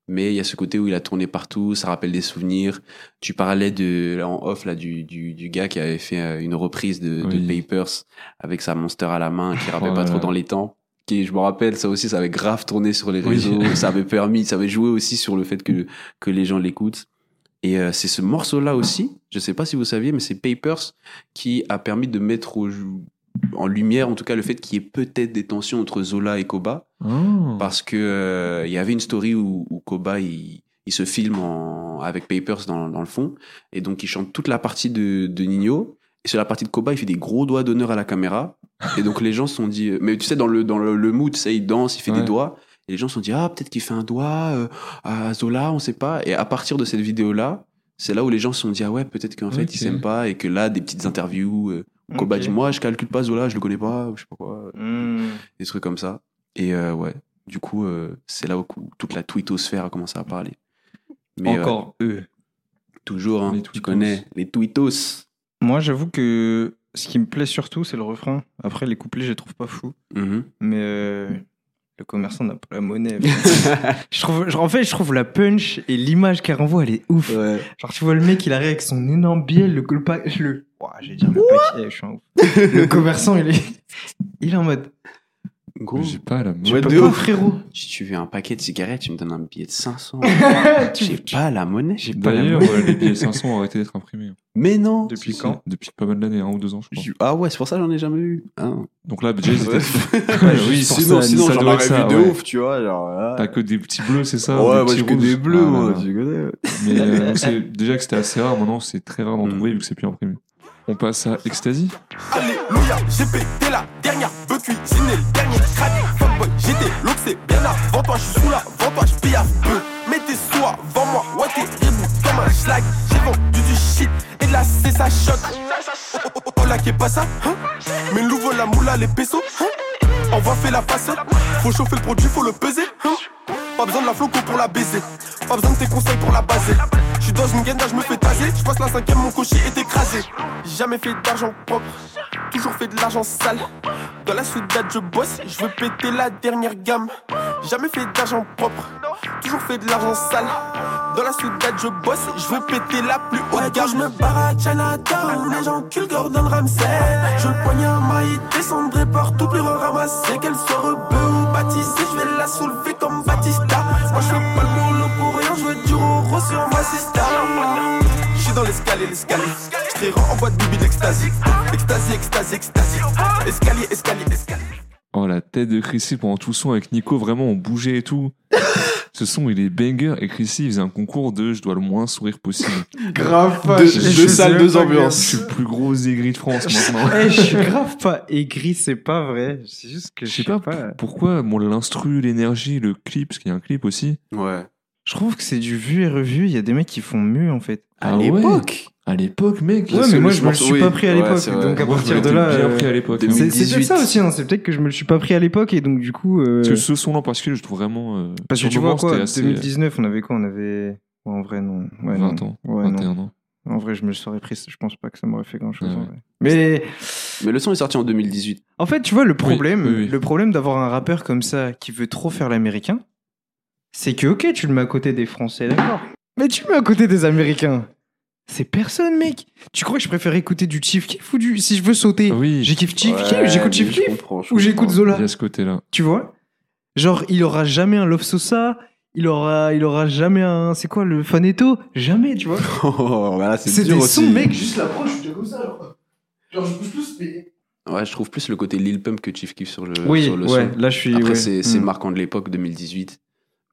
mais il y a ce côté où il a tourné partout, ça rappelle des souvenirs. Tu parlais de là, en off là du, du du gars qui avait fait euh, une reprise de, de. Papers avec sa monster à la main, qui rappelle Oh pas trop dans les temps. Qui, je me rappelle, ça aussi, ça avait grave tourné sur les Oui. réseaux. ça avait permis, ça avait joué aussi sur le fait que que les gens l'écoutent. Et euh, c'est ce morceau-là aussi, je sais pas si vous saviez, mais c'est Papers qui a permis de mettre au, en lumière, en tout cas, le fait qu'il y ait peut-être des tensions entre Zola et Koba. Ah. parce que euh, il y avait une story où, où Koba il, il se filme en, avec Papers dans, dans le fond. Et donc il chante toute la partie de, de Nino. Et sur la partie de Koba il fait des gros doigts d'honneur à la caméra. Et donc les gens se sont dit mais tu sais dans le dans le, le mood tu sais il danse il fait Ouais. des doigts. Et les gens se sont dit ah peut-être qu'il fait un doigt euh, à Zola on sait pas. Et à partir de cette vidéo là c'est là où les gens se sont dit ah ouais peut-être qu'en fait ils s'aiment pas et que là des petites interviews euh, où Koba Ok. dit moi je calcule pas Zola je le connais pas je sais pas quoi Hmm. des trucs comme ça. Et euh, ouais, du coup, euh, c'est là où toute la twittosphère a commencé à parler. Mais, Encore eux. Toujours, hein, Les tu connais, les tweetos. Moi, j'avoue que ce qui me plaît surtout, c'est le refrain. Après, les couplets, je les trouve pas fous. Mhm. Mais euh, le commerçant n'a pas la monnaie. je trouve, en fait, je trouve la punch et l'image qu'elle renvoie, elle est ouf. Ouais. Genre, tu vois le mec, il arrive avec son énorme biel, le, le, le, Je vais dire le paquet, je suis un ouf. Le commerçant, il est, il est en mode, Gros, J'ai pas la Ouais, je de peux pas, ouf. frérot. si tu veux un paquet de cigarettes, tu me donnes un billet de 500. Tu- J'ai pas la monnaie. J'ai pas la D'ailleurs, monnaie. euh, les billets 500 ont arrêté d'être imprimés. Mais non. Depuis quand? Depuis pas mal d'années, un ou deux ans, je crois. Je- Ah ouais, c'est pour ça que j'en ai jamais eu. Ah. Donc là, Jay, Ouais. Ouais, oui, pour sinon, ça, sinon ça j'en doit aurais être ça, de ouais. ouf, tu vois. Genre, ah. T'as que des petits bleus, c'est ça ouais, ou moi j'ai que des bleus, Ah, moi, tu connais. Mais euh, on sait déjà que c'était assez rare, maintenant c'est très rare d'en Mm. trouver vu que c'est plus imprimé. On passe à Ecstasy. Alléluia, j'ai pété la dernière peu cuisiné le dernier crack. Fuckboy, j'étais l'autre, c'est bien avant toi, je suis sous la vent toi, je à peu. Mets tes soirs avant moi, ouais, t'es rebou comme un schlag. J'ai vendu du shit et de la C, ça choque. Oh, oh, oh, oh, là, qui est pas ça, hein? Mais nouveau, la moula, les pesos, hein? On va faire la face, faut chauffer le produit, faut le peser, hein? Pas besoin de la floco pour la baiser, pas besoin de tes conseils pour la baser. Je suis dans une guenda, je me fais taser, je passe la cinquième, mon cocher est écrasé. Jamais fait d'argent propre, toujours fait de l'argent sale. Dans la soudade, je bosse, je veux péter la dernière gamme. Jamais fait d'argent propre, toujours fait de l'argent sale. Dans la soudade, je bosse, je veux péter la plus haute gamme. je me barre à Chinatown, les gens culent Gordon Ramsay. Je le poignard maille, descendrai partout, plus ramasser. Qu'elle soit rebeu ou baptisée, je vais la soulever comme Batista. Sur ma sister. Je suis dans l'escalier, l'escalier. Je en boîte bibi d'extasie. Extasie, extasie, extasie. Escalier, escalier, escalier. Oh la tête de Chrissy pendant tout le son avec Nico, vraiment on bougeait et tout. Ce son il est banger et Chrissy il faisait un concours de je dois le moins sourire possible. Grave pas. Deux- deux salles, deux que- Je ambiances. suis le plus gros aigri de France maintenant. Eh, je suis grave pas aigri, c'est pas vrai. C'est juste que Je sais pas, pas. pourquoi bon, l'instru, l'énergie, le clip, parce qu'il y a un clip aussi. Ouais. Je trouve que c'est du vu et revu. Il y a des mecs qui font mieux en fait. À À l'époque. À l'époque, mec. Ouais, mais moi le je me le suis oui. pas pris à Ouais, l'époque. donc à Moi, partir de là. euh, pris à l'époque. hein. C'est c'est 2018. peut-être ça aussi, hein, c'est peut-être que je me le suis pas pris à l'époque et donc du coup. euh, Parce que ce son-là en particulier, je trouve vraiment. euh, Parce que tu vois quoi, c'était assez- 2019, on avait quoi On avait. ouais, en vrai, non. Ouais, 20 non. ans, Ouais, non. 21 ans. En vrai, je me le serais pris. Je pense pas que ça m'aurait fait grand chose. Ouais, en ouais. vrai. Mais Mais le son est sorti en 2018. en fait, tu vois, le problème, oui, oui. le problème d'avoir un rappeur comme ça qui veut trop faire l'américain, c'est que, ok, tu le mets à côté des Français, d'accord. Mais tu le mets à côté des Américains. C'est personne, mec. Tu crois que je préfère écouter du Chief Keef ou du. Si je veux sauter, oui, j'écoute Chief Ouais, Keef, j'écoute Chief je ou j'écoute. Zola. il y a ce côté-là. Tu vois? Genre, il aura jamais un Love Sosa, il aura, il aura jamais un. C'est quoi le Faneto? Jamais, tu vois Oh, voilà, c'est des aussi. sons, mec, juste l'approche, je comme ça. Genre, genre je bouge plus, mais. Ouais, je trouve plus le côté Lil Pump que Chief Keef sur le, Oui, sur le ouais, son. là je suis. Après, ouais. c'est c'est Hmm. marquant de l'époque 2018.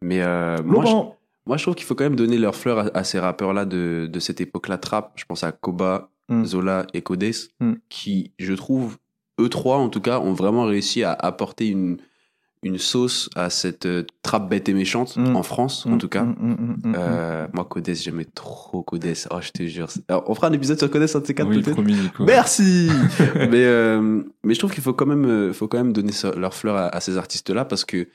Mais euh, moi, je, moi, je trouve qu'il faut quand même donner leur fleur à, à ces rappeurs-là de, de cette époque-là trap. Je pense à Koba, Hmm. Zola et Codes, Hmm. qui, je trouve, eux trois en tout cas, ont vraiment réussi à apporter une, une sauce à cette euh, trap bête et méchante, Hmm. en France en tout cas. Mm, mm, mm, mm, Euh, moi, Codes, j'aimais trop Codes. Oh, je te jure. Alors, on fera un épisode sur Codes, un de ces quatre Oui, peut-être. Merci. mais euh, mais je trouve qu'il faut quand même faut quand même donner leur fleur à, à ces artistes là parce que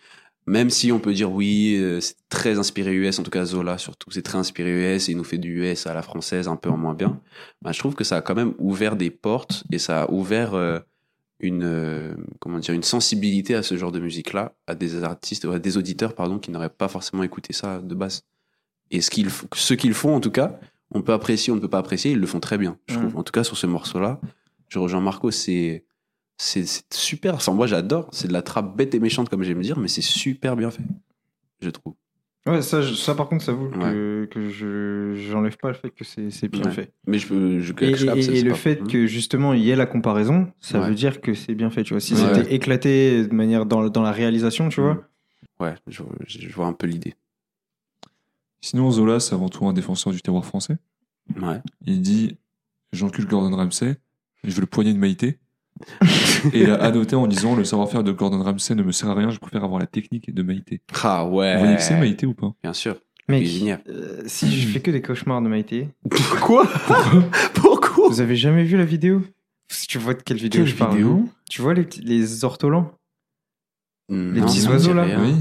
même si on peut dire oui euh, c'est très inspiré US en tout cas Zola surtout c'est très inspiré US et il nous fait du US à la française un peu en moins bien. Bah, je trouve que ça a quand même ouvert des portes et ça a ouvert euh, une euh, comment dire une sensibilité à ce genre de musique là à des artistes à des auditeurs pardon qui n'auraient pas forcément écouté ça de base. Et ce qu'ils ce qu'ils font en tout cas on peut apprécier on ne peut pas apprécier ils le font très bien je Mm. trouve. En tout cas sur ce morceau là je rejoins Marco, c'est c'est c'est super. Enfin, moi, j'adore. C'est de la trappe bête et méchante, comme j'aime dire, mais c'est super bien fait, je trouve. Ouais, ça, je- ça par contre, ça vaut que, que je j'enlève pas le fait que c'est c'est bien Ouais. fait. Mais je peux. Je, Et, je et- c'est- et c'est le pas- fait que justement il y ait la comparaison, ça Ouais. veut dire que c'est bien fait. Tu vois, si Ouais. c'était éclaté de manière dans, dans la réalisation, tu vois. Mm. Ouais, je, je vois un peu l'idée. Sinon, Zola, c'est avant tout un défenseur du terroir français. Ouais. Il dit J'encule Gordon Ramsay, je veux le poignet de Maïté. Et il a annoté en disant Le savoir-faire de Gordon Ramsay ne me sert à rien, je préfère avoir la technique de Maïté. Ah ouais. Vous voyez que c'est Maïté ou pas? Bien sûr. Mec, Cuisinière. euh, si je fais que des cauchemars de Maïté, Quoi Pourquoi? Vous avez jamais vu la vidéo? Si tu vois de quelle vidéo Quelle je parle vidéo? Tu vois les, petits- les ortolans? Les petits oiseaux, là? rien. Oui.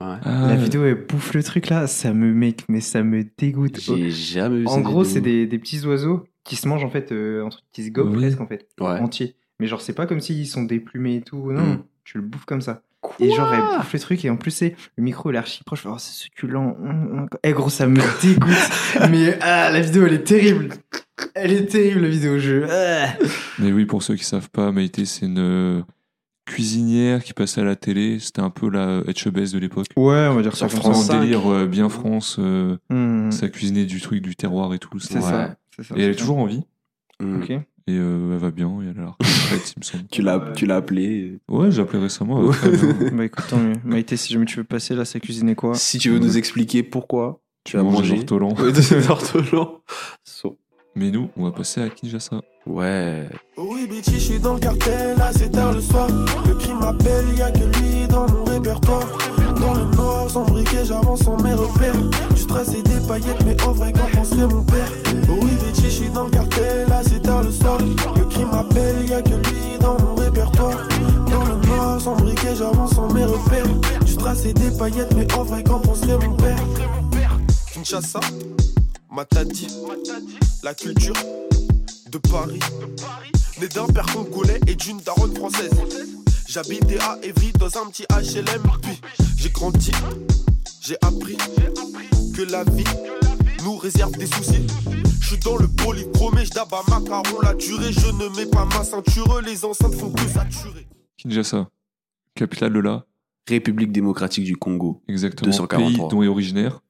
Ouais. Ah, La vidéo, elle bouffe le truc là, ça me mec, mais ça me dégoûte. J'ai jamais vu En gros, c'est des, des petits oiseaux qui se mangent en fait, euh, un truc qui se gobe Oui. presque en fait, Ouais. entier. Mais genre, c'est pas comme s'ils sont déplumés et tout, non, Mm. tu le bouffes comme ça. et genre, elle bouffe le truc et en plus, c'est le micro il est archi proche, oh, c'est succulent. hum, hum. Eh gros, ça me dégoûte. mais ah, la vidéo, elle est terrible. Elle est terrible, la vidéo jeu. Ah. Mais oui, pour ceux qui savent pas, Maïté, c'est une euh, cuisinière qui passait à la télé. C'était un peu la Etchebest de l'époque. Ouais, on va dire ça France 5. délire euh, bien France, euh, ça cuisinait du truc, du terroir et tout. C'est c'était- ça. c'est ça, Et elle est toujours en vie. Mm. Ok. Et euh, elle va bien. Et elle a l'air retraite, il me semble. Tu l'as, tu l'as appelé. Ouais, j'ai appelé récemment. elle va très bien. Bah écoute, tant mieux. Maïté, si jamais tu veux passer là, c'est cuisiner quoi Si tu veux nous expliquer pourquoi tu as Mange des mangé ortolans. Ouais, des ortolans. So- Mais nous, on va passer à Kinshasa. Ouais. Oui, bitch, je suis dans le cartel, là c'est tard le soir. Le crime m'appelle, y'a que lui dans mon répertoire. Dans le noir, sans briquet, j'avance sans mes repères. Du stress et des paillettes, mais en vrai, quand penserait mon père? Oui, bitch, je suis dans le cartel, là c'est le soir. Le crime m'appelle, y'a que lui dans mon répertoire. Dans le noir, sans briquet, j'avance sans mes repères. Du et des paillettes, mais en vrai, quand penserait mon père? Kinshasa, Matadi, la culture de Paris. Né d'un père congolais et d'une daronne française. J'habitais à Evry dans un petit HLM. Puis j'ai grandi, j'ai appris que la vie nous réserve des soucis. Je suis dans le polychromé, je dab à macaron la durée. Je ne mets pas ma ceinture, les enceintes font que saturer. Kinshasa, capitale de là, République démocratique du Congo. exactement. 243. Pays dont est originaire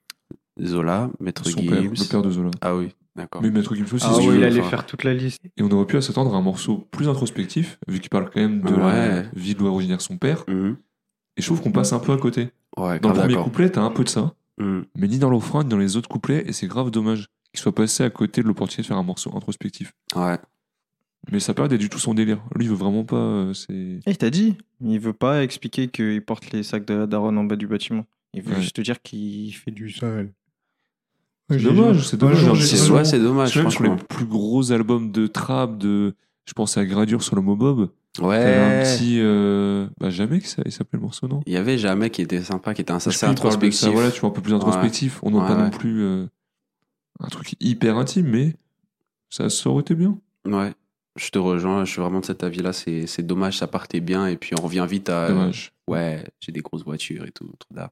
Zola, Maître son père, Gibbs. le père de Zola. Ah oui, d'accord. Mais Maître Gims aussi, Ah veux. il allait enfin. faire toute la liste. Et on aurait pu s'attendre à un morceau plus introspectif, vu qu'il parle quand même de la vie d'où est originaire son père. Mhm. Et je trouve qu'on passe un peu à côté. Ouais, Dans le premier couplet, t'as un peu de ça, Mhm. mais ni dans l'offrande, ni dans les autres couplets, et c'est grave dommage qu'il soit passé à côté de l'opportunité de faire un morceau introspectif. Ouais. Mais ça perd du tout son délire. Lui, il veut vraiment pas. euh, c'est... Eh, il t'a dit, il veut pas expliquer qu'il porte les sacs de Daron en bas du bâtiment. Il veut Ouais. juste te dire qu'il fait du sale. C'est dommage, c'est dommage. C'est ouais, c'est dommage, C'est même sur les plus gros albums de trap, de. Je pensais à Gradure sur le. T'avais un Ouais. petit. euh, Bah, jamais que ça il s'appelait le morceau, non? Il y avait jamais qui était sympa, qui était un Je assez sais, il parle de ça, introspectif. Voilà, tu vois, un peu plus introspectif. On n'a Ouais, pas non plus euh, un truc hyper intime, mais ça, ça aurait été bien. Ouais. Je te rejoins, je suis vraiment de cet avis-là. C'est c'est dommage, ça partait bien et puis on revient vite à. Dommage. Ouais, j'ai des grosses voitures et tout. trop d'art.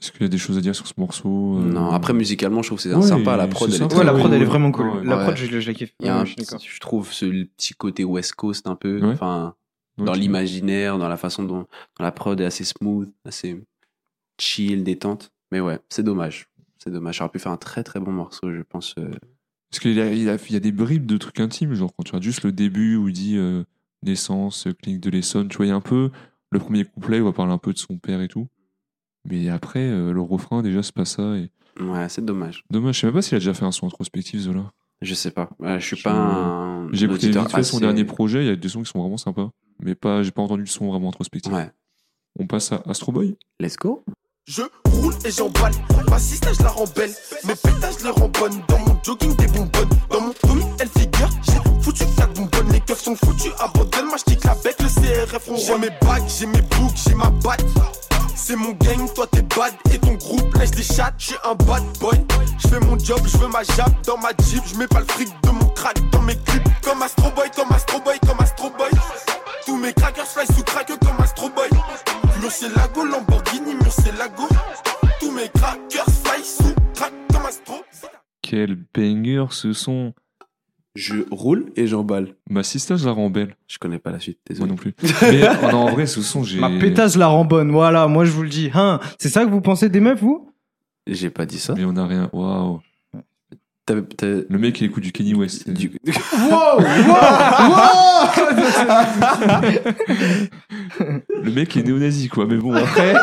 Est-ce qu'il y a des choses à dire sur ce morceau euh, Non, après musicalement, je trouve que c'est Ouais, sympa. La prod, elle est sympa. Ouais, la prod, ouais, elle est vraiment cool. Ouais, la prod, je, je la kiffe. Un je trouve ce petit côté West Coast un peu, Ouais. enfin, dans l'imaginaire, dans la façon dont dans la prod est assez smooth, assez chill, détente. Mais ouais, c'est dommage. C'est dommage. J'aurais pu faire un très très bon morceau, je pense. euh, Parce qu'il y a, il y a- il y a des bribes de trucs intimes, genre quand tu regardes juste le début où il dit euh, naissance, clinique de l'Essonne, tu vois, il y a un peu le premier couplet où il va parler un peu de son père et tout. Mais après, euh, le refrain, déjà, c'est pas ça. Et... Ouais, c'est dommage. Dommage, je sais même pas s'il a déjà fait un son introspectif, Zola. Je sais pas. Ouais, je suis Je- pas un. J'ai écouté vite fait son dernier projet, il y a des sons qui sont vraiment sympas. Mais pas, j'ai pas entendu le son vraiment introspectif. Ouais. On passe à Astro Boy. Let's go. Je roule et j'emballe. Ma sister, je la rends belle. Mes pétages, je les rends bonnes. Dans mon jogging, des bonbonnes. Dans mon Tommy, elle figure. J'ai foutu 4 bonbonnes. Les keufs sont foutus. Abandonne, moi, je la bec. Le CRF, on J'ai mes bagues, j'ai mes boucs, j'ai ma batte. C'est mon gang, toi t'es bad et ton groupe lèche des chattes. Je suis un bad boy. Je fais mon job, je ma jappe dans ma jeep. Je mets pas le fric de mon crack dans mes clips. Comme Astro Boy, comme Astro Boy, comme Astro Boy. Tous mes crackers fly sous crack. Murcielago, Lamborghini, Murcielago. Tous mes crackers fly sous crack comme Astro. Quel banger ce son. Je roule et j'emballe. Ma sister, je la rends belle. Je connais pas la suite, Moi désolé. non plus. Mais oh non, en vrai, ce son, j'ai. Ma pétasse la rend bonne, voilà, moi je vous le dis. Hein, c'est ça que vous pensez des meufs, vous? J'ai pas dit ça. Mais on a rien. Waouh. Le mec, il écoute du Kenny West. du- Le mec est néo-nazi, quoi. Mais bon, après,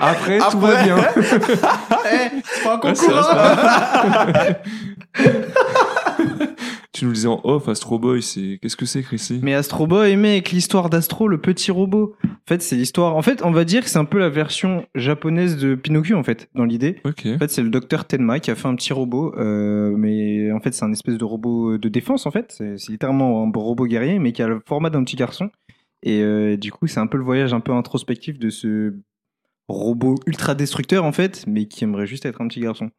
après, tout va bien. C'est pas un Ouais, c'est vrai, c'est vrai. Tu nous le disais en off, Astro Boy, c'est. Qu'est-ce que c'est, Chrissy? Mais Astro Boy, mec, l'histoire d'Astro, le petit robot. En fait, c'est l'histoire. En fait, on va dire que c'est un peu la version japonaise de Pinocchio, en fait, dans l'idée. Ok. En fait, c'est le docteur Tenma qui a fait un petit robot, euh, mais en fait, c'est un espèce de robot de défense, en fait. C'est c'est littéralement un robot guerrier, mais qui a le format d'un petit garçon. Et euh, du coup, c'est un peu le voyage un peu introspectif de ce robot ultra destructeur en fait, mais qui aimerait juste être un petit garçon.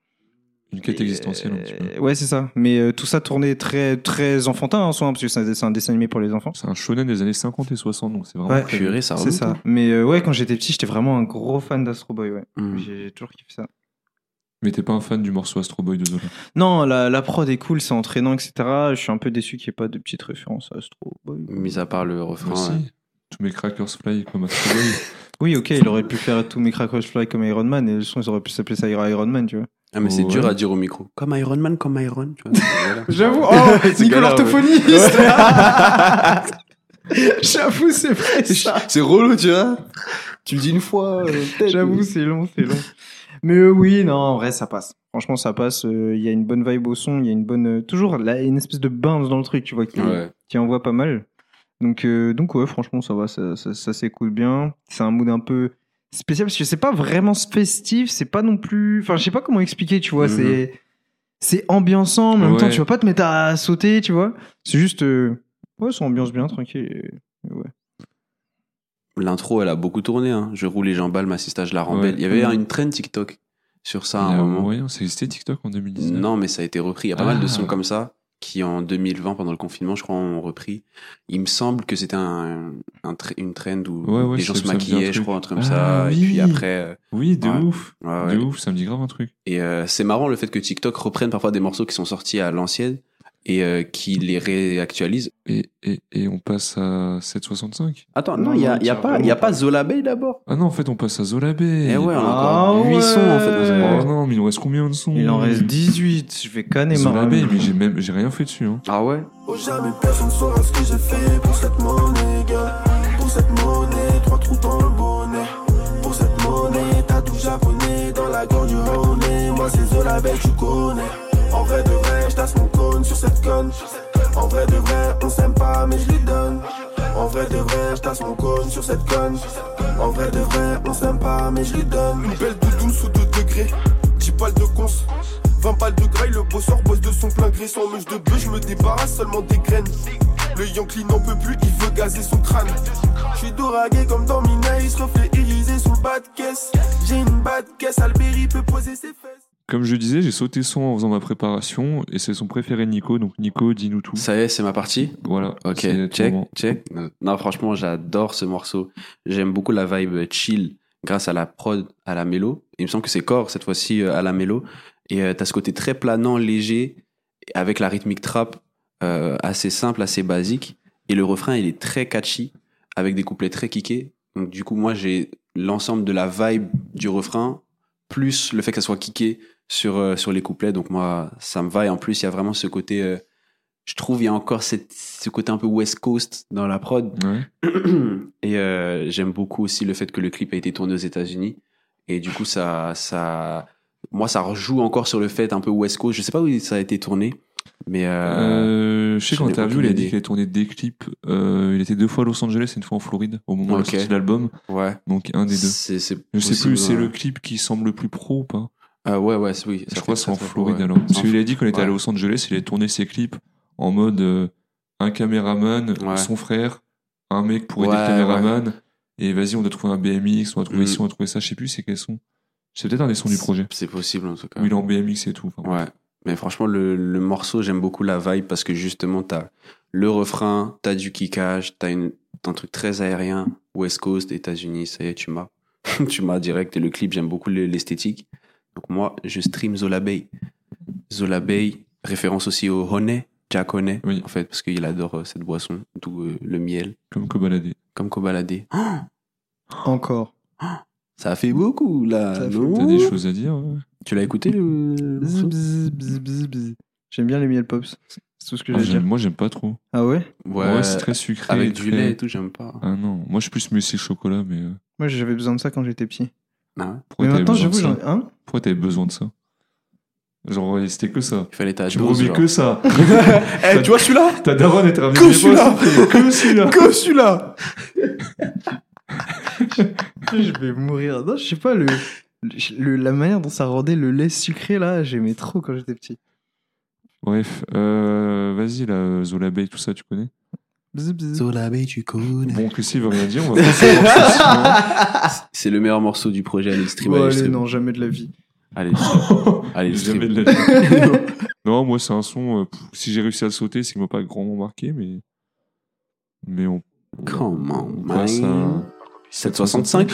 Une quête existentielle un petit peu. euh, Ouais, c'est ça. Mais euh, tout ça tourné très très enfantin en soi, hein, parce que c'est un, dessin animé pour les enfants. C'est un shonen des années 50 et 60, donc c'est vraiment Ouais. Purée, ça C'est ça. hein. Mais euh, ouais, quand j'étais petit, j'étais vraiment un gros fan d'Astro Boy. Ouais. Mm. J'ai toujours kiffé ça. Mais t'es pas un fan du morceau Astro Boy de Zola Non, la, la prod est cool, c'est entraînant, etc. Je suis un peu déçu qu'il n'y ait pas de petites références à Astro Boy. Mis à part le refrain. Moi aussi. ouais. Tous mes crackers fly comme Astro Boy. Oui, ok, il aurait pu faire tous mes Crackers Fly comme Iron Man et le son, ils auraient pu s'appeler ça Iron Man, tu vois. Ah, mais c'est Ouais. dur à dire au micro. Comme Iron Man, comme Iron. Tu vois. J'avoue, oh, C'est Nicolas galère, ouais. orthophoniste J'avoue, c'est vrai. C'est relou, tu vois. Tu le dis une fois. euh. J'avoue, c'est long, c'est long. Mais euh, oui, non, en vrai, ça passe. Franchement, ça passe. euh, Il y a une bonne vibe au son, il y a une bonne. euh, toujours là, une espèce de bounce dans le truc, tu vois, qui, Ouais. qui envoie pas mal. Donc, donc ouais, franchement, ça va, ça, ça, ça s'écoute bien. C'est un mood un peu spécial parce que c'est pas vraiment festif, c'est pas non plus. Enfin, je sais pas comment expliquer, tu vois. Mhm. C'est c'est ambiançant, mais en même temps, tu vas pas te mettre à sauter, tu vois. C'est juste. euh, ouais, ça ambiance bien, tranquille. et- et ouais. L'intro, elle a beaucoup tourné. Hein. Je roule les jambes, m'assistage la rembelle. Ouais. Il y avait Mhm. une trend TikTok sur ça à un moment. moyen, ça existait TikTok en 2019. Non, mais ça a été repris. Il y a pas mal de Ah. sons comme ça qui, en 2020, pendant le confinement, je crois, ont repris. Il me semble que c'était un, une trend où Ouais, ouais, les gens se maquillaient, je crois, un truc comme Ah, ça. Et oui. puis après, euh, Oui, de Ouais. ouf. De ouf, ça me dit grave un truc. Et euh, c'est marrant le fait que TikTok reprenne parfois des morceaux qui sont sortis à l'ancienne et euh, qui les réactualise. Et, et, et on passe à 765. Attends, Non, il y a, non, il y a pas, il y a pas pas. Zola Bay d'abord? Ah non, en fait, on passe à Zola Bay. Eh ouais, on a Ah encore 8 sons en fait. Oh non, mais il nous reste combien de sons? Il en reste 18. Je vais canner ma Zola Bay, mais j'ai même, j'ai rien fait dessus. Hein. Ah ouais? Oh jamais personne saura ce que j'ai fait pour cette monnaie, gars. Pour cette monnaie, trois trous dans le bonnet. Pour cette monnaie, t'as tout japonais dans la gorge du. Moi c'est Zola Bay, tu connais. En vrai de vrai, je mon En vrai de vrai, on s'aime pas, mais je lui donne. En vrai de vrai, je mon cône sur cette conne. En vrai de vrai, on s'aime pas, mais je lui donne. Une belle doudoune sous 2 degrés. 10 balles de cons. 20 balles de graille, le bosseur bosse de son plein gré. Sans mèche de bœuf, je me débarrasse seulement des graines. Le Yankee n'en peut plus, il veut gazer son crâne. Je suis doragué comme dans Minaïs, reflet irisé sous le bas de caisse. J'ai une bas de caisse, Alberi peut poser ses fesses. Comme je disais, j'ai sauté son en faisant ma préparation et c'est son préféré Nico. Donc Nico, dis-nous tout. Ça y est, c'est ma partie. Voilà. Ok, check, check. Non, franchement, j'adore ce morceau. J'aime beaucoup la vibe chill grâce à la prod, à la mélo. Il me semble que c'est Core cette fois-ci euh, à la mélo. Et euh, t'as ce côté très planant, léger, avec la rythmique trap euh, assez simple, assez basique. Et le refrain, il est très catchy, avec des couplets très kickés. Donc du coup, moi, j'ai l'ensemble de la vibe du refrain, plus le fait que ça soit kické sur, euh, sur les couplets. Donc moi, ça me va. Et en plus, il y a vraiment ce côté... euh, je trouve il y a encore cette, ce côté un peu West Coast dans la prod. Ouais. Et euh, j'aime beaucoup aussi le fait que le clip a été tourné aux États-Unis. Et du coup, ça, ça, moi, ça rejoue encore sur le fait un peu West Coast. Je sais pas où ça a été tourné, mais euh, Euh, je sais qu'en interview, il a dit qu'il a tourné des clips. Il était deux fois à Los Angeles et une fois en Floride au moment de la Ok. sortie de l'album. ouais. Donc un des deux. C'est, c'est Je sais plus, c'est le clip qui semble le plus pro ou pas. Ah ouais, ouais, c'est- oui. Je crois que c'est en Floride ouais. alors. Parce qu'il a dit qu'on était ouais. à Los Angeles, il a tourné ses clips en mode euh, un caméraman, Ouais. son frère, un mec pour aider le caméraman. Et vas-y, on doit trouver un BMX, on va trouver Mm. ci, on va trouver ça. Je sais plus c'est quel son. C'est peut-être un des sons du projet. C'est possible en tout cas. Où il est en BMX et tout. Enfin, Ouais. Mais franchement, le, le morceau, j'aime beaucoup la vibe parce que justement, t'as le refrain, t'as du kickage, t'as un truc très aérien, West Coast, États-Unis, ça y est, tu m'as. tu m'as direct. Et le clip, j'aime beaucoup le- l'esthétique. Donc moi, je stream Zola Bay. Zola Bay, référence aussi au honey, Jack Honey, Oui. en fait, parce qu'il adore euh, cette boisson, d'où euh, le miel, Comme Kobalade. comme Kobalade. Encore. Ça a fait beaucoup, là. Ça fait- non T'as des choses à dire ouais Tu l'as écouté, le. J'aime bien les miel pops. C'est tout ce que Ah, j'ai à j'aime- dire. Moi, j'aime pas trop. Ah ouais? Ouais, c'est très sucré. Avec du très- lait et tout, j'aime pas. Ah non, moi je suis plus muesli chocolat, mais euh, Moi j'avais besoin de ça quand j'étais petit. Ah ouais pourquoi Mais maintenant j'avoue, j'en. Pourquoi t'avais besoin de ça Genre, c'était que ça. Il fallait ta Tu me dose, remets genre. que ça. Eh, tu vois celui-là Ta daronne, elle t'a ramené Que des celui-là. Que celui-là Que celui-là Je vais mourir. Non, je sais pas, le, le- la manière dont ça rendait le lait sucré là, j'aimais trop quand j'étais petit. Bref, euh, vas-y, là, Zola Bay, tout ça, tu connais Bzz, bzz. Sur la baie, tu connais. Bon, Chrissy veut rien dire, on va passer suivant. C'est le meilleur morceau du projet. Allez, le stream. Ouais, allez, non, jamais de la vie. Allez. Allez, le Jamais de la vie. Non, moi, c'est un son. euh, pff, si j'ai réussi à le sauter, c'est qu'il m'a pas grandement marqué, mais. Mais on. Come on, on passe man. à. 765.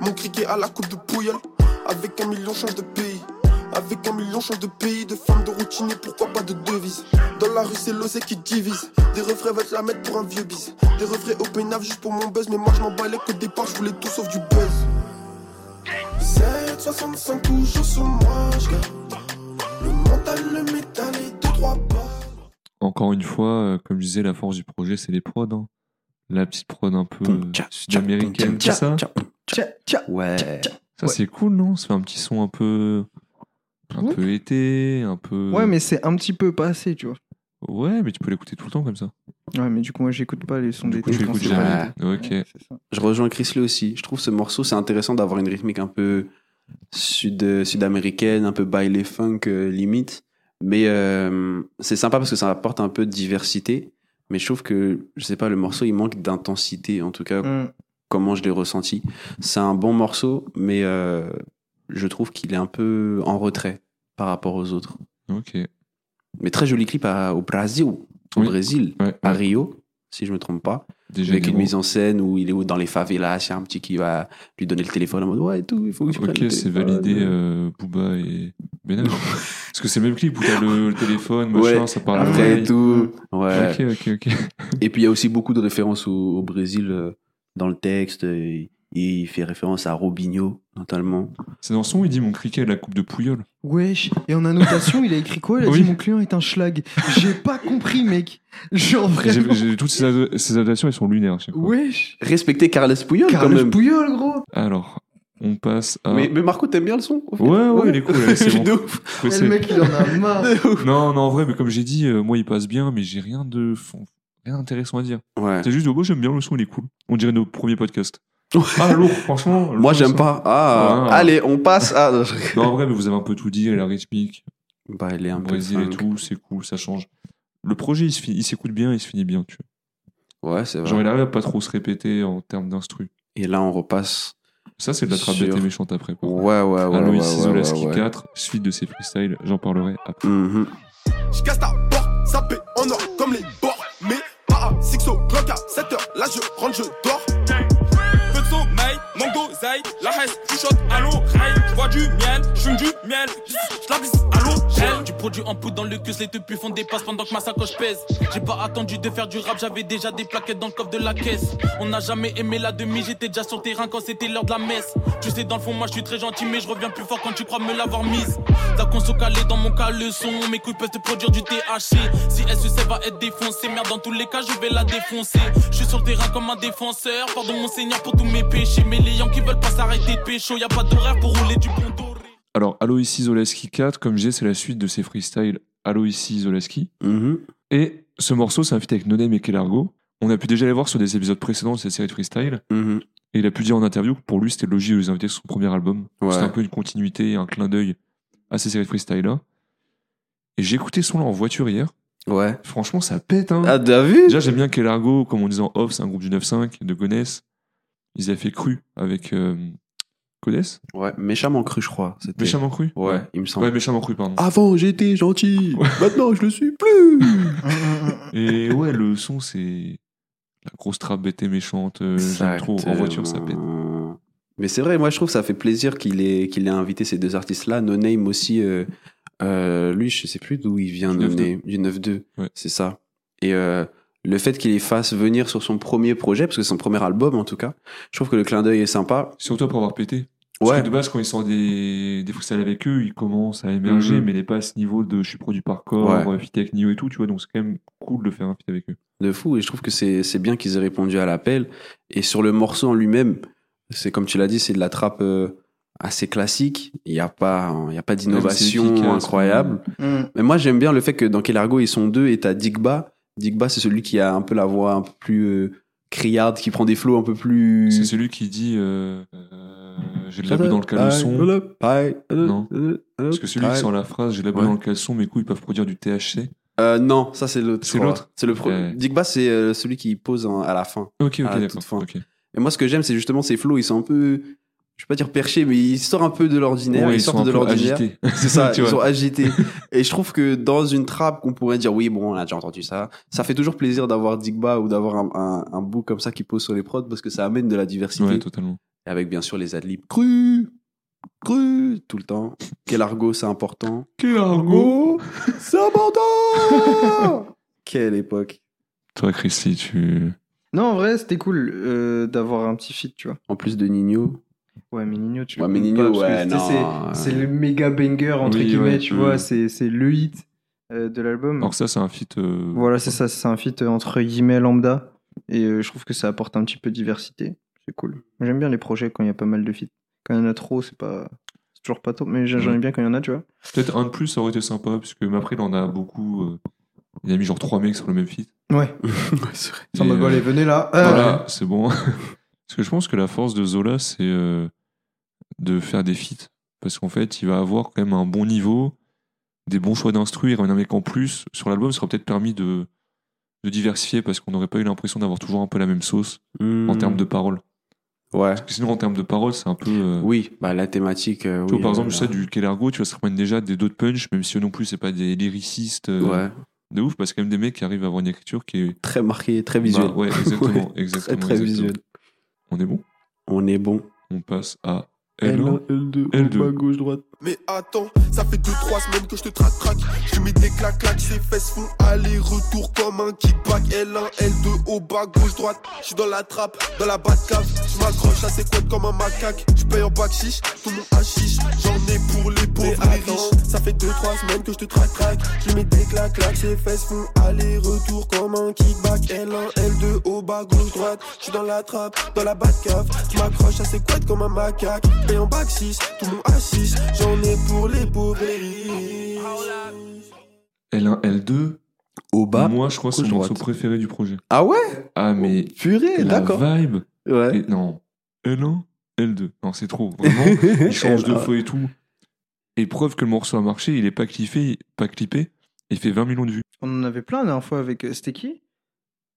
Mon criquet à la coupe de pouilleul. Avec un million change de pays. Avec un million change de pays, de femmes de routinier, pourquoi pas de devise Dans la rue c'est l'osé qui divise Des refrains veulent la mettre pour un vieux bis Des refrains au pénave juste pour mon buzz Mais moi je m'en les qu'au départ je voulais tout sauf du buzz 765 toujours sur moi je garde Le mental, le métal et deux trois pas Encore une fois, euh, comme je disais, la force du projet, c'est les prods. hein. La petite prod un peu euh, sud-américaine, tout ça? Ouais. Ça, c'est cool, non? Ça fait un petit son un peu. Un Ouais. peu été, un peu. Ouais, mais c'est un petit peu pas assez, tu vois. Ouais, mais tu peux l'écouter tout le temps comme ça. Ouais, mais du coup, moi, j'écoute pas les sons d'été. l'été. Ok. Ouais, c'est ça. Je rejoins Chris Lee aussi. Je trouve ce morceau, c'est intéressant d'avoir une rythmique un peu sud, sud-américaine, un peu baile funk euh, limite. Mais euh, c'est sympa parce que ça apporte un peu de diversité. Mais je trouve que, je sais pas, le morceau, il manque d'intensité. En tout cas, Hum. comment je l'ai ressenti. C'est un bon morceau, mais euh, je trouve qu'il est un peu en retrait par rapport aux autres. Ok. Mais très joli clip à- au Brésil, au Oui. Brésil, Ouais, à ouais. Rio, si je me trompe pas. Déjà, avec une mise en scène où il est dans les favelas, il y a un petit qui va lui donner le téléphone en mode ouais et tout, il faut que tu Ok, c'est validé euh, Booba et Benal. Parce que c'est le même clip où t'as le, le téléphone, machin, Ouais, ça parle Après et tout, ouais. Ok, ok, ok. Et puis il y a aussi beaucoup de références au, au Brésil euh, dans le texte. Et il fait référence à Robinho, notamment. C'est dans le son il dit mon criquet à la coupe de pouillole. Wesh. Et en annotation, il a écrit quoi Il a Oui. dit mon client est un schlag. J'ai pas compris, mec. Genre J'ai- vraiment. j'ai- toutes ces, ad- ces adaptations, elles sont lunaires. Wesh. Respecter Carles Puyol quand Carlos même. Pouyol, gros. Alors, on passe à. Mais, mais Marco, t'aimes bien le son au Ouais, ouais, il est cool, allez, c'est bon. De ouf. Le mec, il en a marre. Non, non, en vrai, mais comme j'ai dit, euh, moi, il passe bien, mais j'ai rien de fond- rien d'intéressant à dire. Ouais. C'est juste, oh, moi, j'aime bien le son, il est cool. On dirait nos premiers podcasts. Ah, lourd, franchement. le Moi, j'aime pas. Ah, Ouais. allez, on passe à. Non, en vrai, mais vous avez un peu tout dit, la rythmique, Bah, il est un le peu Brésil et tout, c'est cool, ça change. Le projet, il se il s'écoute bien, il se finit bien, tu vois. Ouais, c'est Genre, vrai. il arrive à pas trop se répéter en termes d'instru. Et là, on repasse. Ça, c'est de la trappe Sur- bête et méchante après. contre. Ouais, ouais, ouais. Aloïs ouais, ouais, ouais, ouais. 4, suite de ses freestyles, j'en parlerai après. Mhm. Je casse ta porte, ça paie en or comme les bords. Mais pas à Sixo, Glock à 7 heures, là je rentre, je dors. Manque d'oseille, la reste chuchote à l'oreille. J'bois du miel, j'fume du miel, j'la bise à l'hôtel. Du produit en poudre dans le cul, les depuis font des pendant que ma sacoche pèse. J'ai pas attendu de faire du rap, j'avais déjà des plaquettes dans le coffre de la caisse. On n'a jamais aimé la demi, j'étais déjà sur terrain quand c'était l'heure de la messe. Tu sais, dans le fond, moi je suis très gentil, mais je reviens plus fort quand tu crois me l'avoir mise. La conso calée dans mon cas, le son, mes couilles peuvent te produire du THC. Si SEC va être défoncé, merde, dans tous les cas, je vais la défoncer. Je suis sur le terrain comme un défenseur, pardon mon seigneur pour tous mes péchés. Mais les gens qui veulent pas s'arrêter de pécho, y a pas d'horaire pour rouler du. Alors, Aloïs Zolaski 4, comme je disais, c'est la suite de ses freestyles Aloïs Zolaski. Mhm. Et ce morceau, c'est un feat avec Nodem et Kelargo. On a pu déjà les voir sur des épisodes précédents de cette série de freestyle. Mhm. Et il a pu dire en interview que pour lui, c'était logique de les inviter sur son premier album. Ouais. C'était un peu une continuité, un clin d'œil à ces séries de freestyle-là. Et j'ai écouté ce son-là en voiture hier. Ouais. Franchement, ça pète, hein. Ah, t'as vu? Déjà, j'aime bien Kelargo, comme on disait en off, c'est un groupe du 9-5 de Gonesse. Ils avaient fait cru avec euh, Codes. Ouais, méchamment cru, je crois. C'était- Méchamment cru Ouais, il me semble. Ouais, méchamment cru, pardon. Avant, j'étais gentil. Maintenant, je le suis plus. Et ouais, le son, c'est la grosse trappe bête et méchante. euh, J'aime trop. En voiture, ça pète. Exactement. Mais c'est vrai, moi je trouve que ça fait plaisir qu'il ait, qu'il ait invité ces deux artistes-là. No Name aussi, euh, euh, lui je sais plus d'où il vient, Du No 9-2. Name, du 9-2, Ouais. c'est ça. Et euh, le fait qu'il les fasse venir sur son premier projet, parce que c'est son premier album en tout cas, je trouve que le clin d'œil est sympa. Surtout pour avoir pété. Parce Ouais, que de base, quand il sort des, des freestyles avec eux, il commence à émerger, Mhm. mais il n'est pas à ce niveau de je suis produit par corps, Ouais. euh, feat avec Nio et tout, tu vois. Donc c'est quand même cool de faire un feat avec eux. de fou. Et je trouve que c'est c'est bien qu'ils aient répondu à l'appel. Et sur le morceau en lui-même, c'est comme tu l'as dit, c'est de la trappe euh, assez classique. Il n'y a pas, il y a pas d'innovation efficace, incroyable. Hum. Mais moi, j'aime bien le fait que dans Kelargo, ils sont deux et t'as Digba. Digba, c'est celui qui a un peu la voix un peu plus euh, criarde, qui prend des flots un peu plus. C'est celui qui dit euh, euh, j'ai de la boue dans le caleçon. Non. Non. Parce que celui qui sort la phrase j'ai de la boue Ouais. dans le caleçon, mes couilles peuvent produire du THC. Euh, non, ça c'est l'autre. C'est l'autre C'est le pro. Ouais. Digba, c'est euh, celui qui pose en- à la fin. Ok, ok, À la toute d'accord. fin. ok. Et moi, ce que j'aime, c'est justement ces flows. Ils sont un peu, je vais pas dire perchés, mais ils sortent un peu de l'ordinaire. Ouais, ils, sont sortent un de l'ordinaire. agités. C'est ça, Tu ils vois. sont agités. Et je trouve que dans une trappe qu'on pourrait dire, oui, bon, on a déjà entendu ça, ça fait toujours plaisir d'avoir Digba ou d'avoir un, un, un bout comme ça qui pose sur les prods parce que ça amène de la diversité. Ouais, totalement. Et avec bien sûr les adlibs cru, cru, tout le temps. Quel argot, c'est important. Quel Argot, c'est important. Quelle époque. Toi, Christy, tu. Non, en vrai, c'était cool euh, d'avoir un petit feat, tu vois. En plus de Nino. Ouais, mais Nino, tu Ouais, le mais comptes Nino, pas, parce ouais, que, tu sais, non, c'est- le méga banger, entre Oui, guillemets, ouais, tu vois. C'est c'est le hit euh, de l'album. Alors que ça, c'est un feat. euh, Voilà, c'est ça, c'est un feat euh, entre guillemets lambda. Et euh, je trouve que ça apporte un petit peu de diversité. C'est cool. J'aime bien les projets quand il y a pas mal de feats. Quand il y en a trop, c'est pas. C'est toujours pas top, mais j'en Ouais. aime bien quand il y en a, tu vois. Peut-être un de plus, ça aurait été sympa, parce que mais après, il en a beaucoup. euh, Il a mis genre trois mecs sur le même feat. Ouais. c'est vrai. Ça m'a euh, allez, venez là. Euh, Voilà, c'est bon. Parce que je pense que la force de Zola, c'est euh, de faire des feats. Parce qu'en fait, il va avoir quand même un bon niveau, des bons choix d'instru, il ramène un mec en plus. Sur l'album, ça aurait peut-être permis de, de diversifier parce qu'on n'aurait pas eu l'impression d'avoir toujours un peu la même sauce en Hmm. termes de paroles. Ouais. Parce que sinon, en termes de paroles, c'est un peu. euh, Oui, bah la thématique. euh, Tu vois, oui, par exemple, euh, je sais du Kelergo, tu vois, ça ramène déjà des d'autres punch, même si eux non plus, c'est pas des lyricistes Ouais. de ouf, parce qu'il y a quand même des mecs qui arrivent à avoir une écriture qui est. Très marqué, très visuel. Bah, ouais, exactement. Ouais, exactement Très, très exactement. visuel. On est bon? On est bon. On passe à L1. L2, L2. bas, gauche, droite. Mais attends, ça fait 2-3 semaines que je te traque traque. Je mets des claques claques, ses fesses font aller-retour comme un kickback. L1, L2, au bas, gauche, droite. Je suis dans la trappe, dans la batte cave. Je m'accroche à ses couettes comme un macaque. Je paye en bac chiche, tout mon hachiche. J'en ai pour les pauvres, les riches. Ça fait 2-3 semaines que je te traque traque. Je mets des claques claques, ses fesses font aller-retour comme un kickback. L1, L2, au bas, gauche, droite. Je suis dans la trappe, dans la batte cave. Je m'accroche à ses couettes comme un macaque. Je paye en bac 6, tout mon hachiche. J'en ai pour les pauvres, les riches. L1, L2. Au bas. Moi, je crois que c'est mon morceau préféré du projet. Ah ouais? Ah, mais Purée, la d'accord. vibe. Ouais. Et- non. L1, L2. Non, c'est trop. Vraiment, il change de fois et tout. Et preuve que le morceau a marché, il est pas clippé, pas clippé. Il fait 20 millions de vues. On en avait plein la dernière fois avec. euh, C'était qui?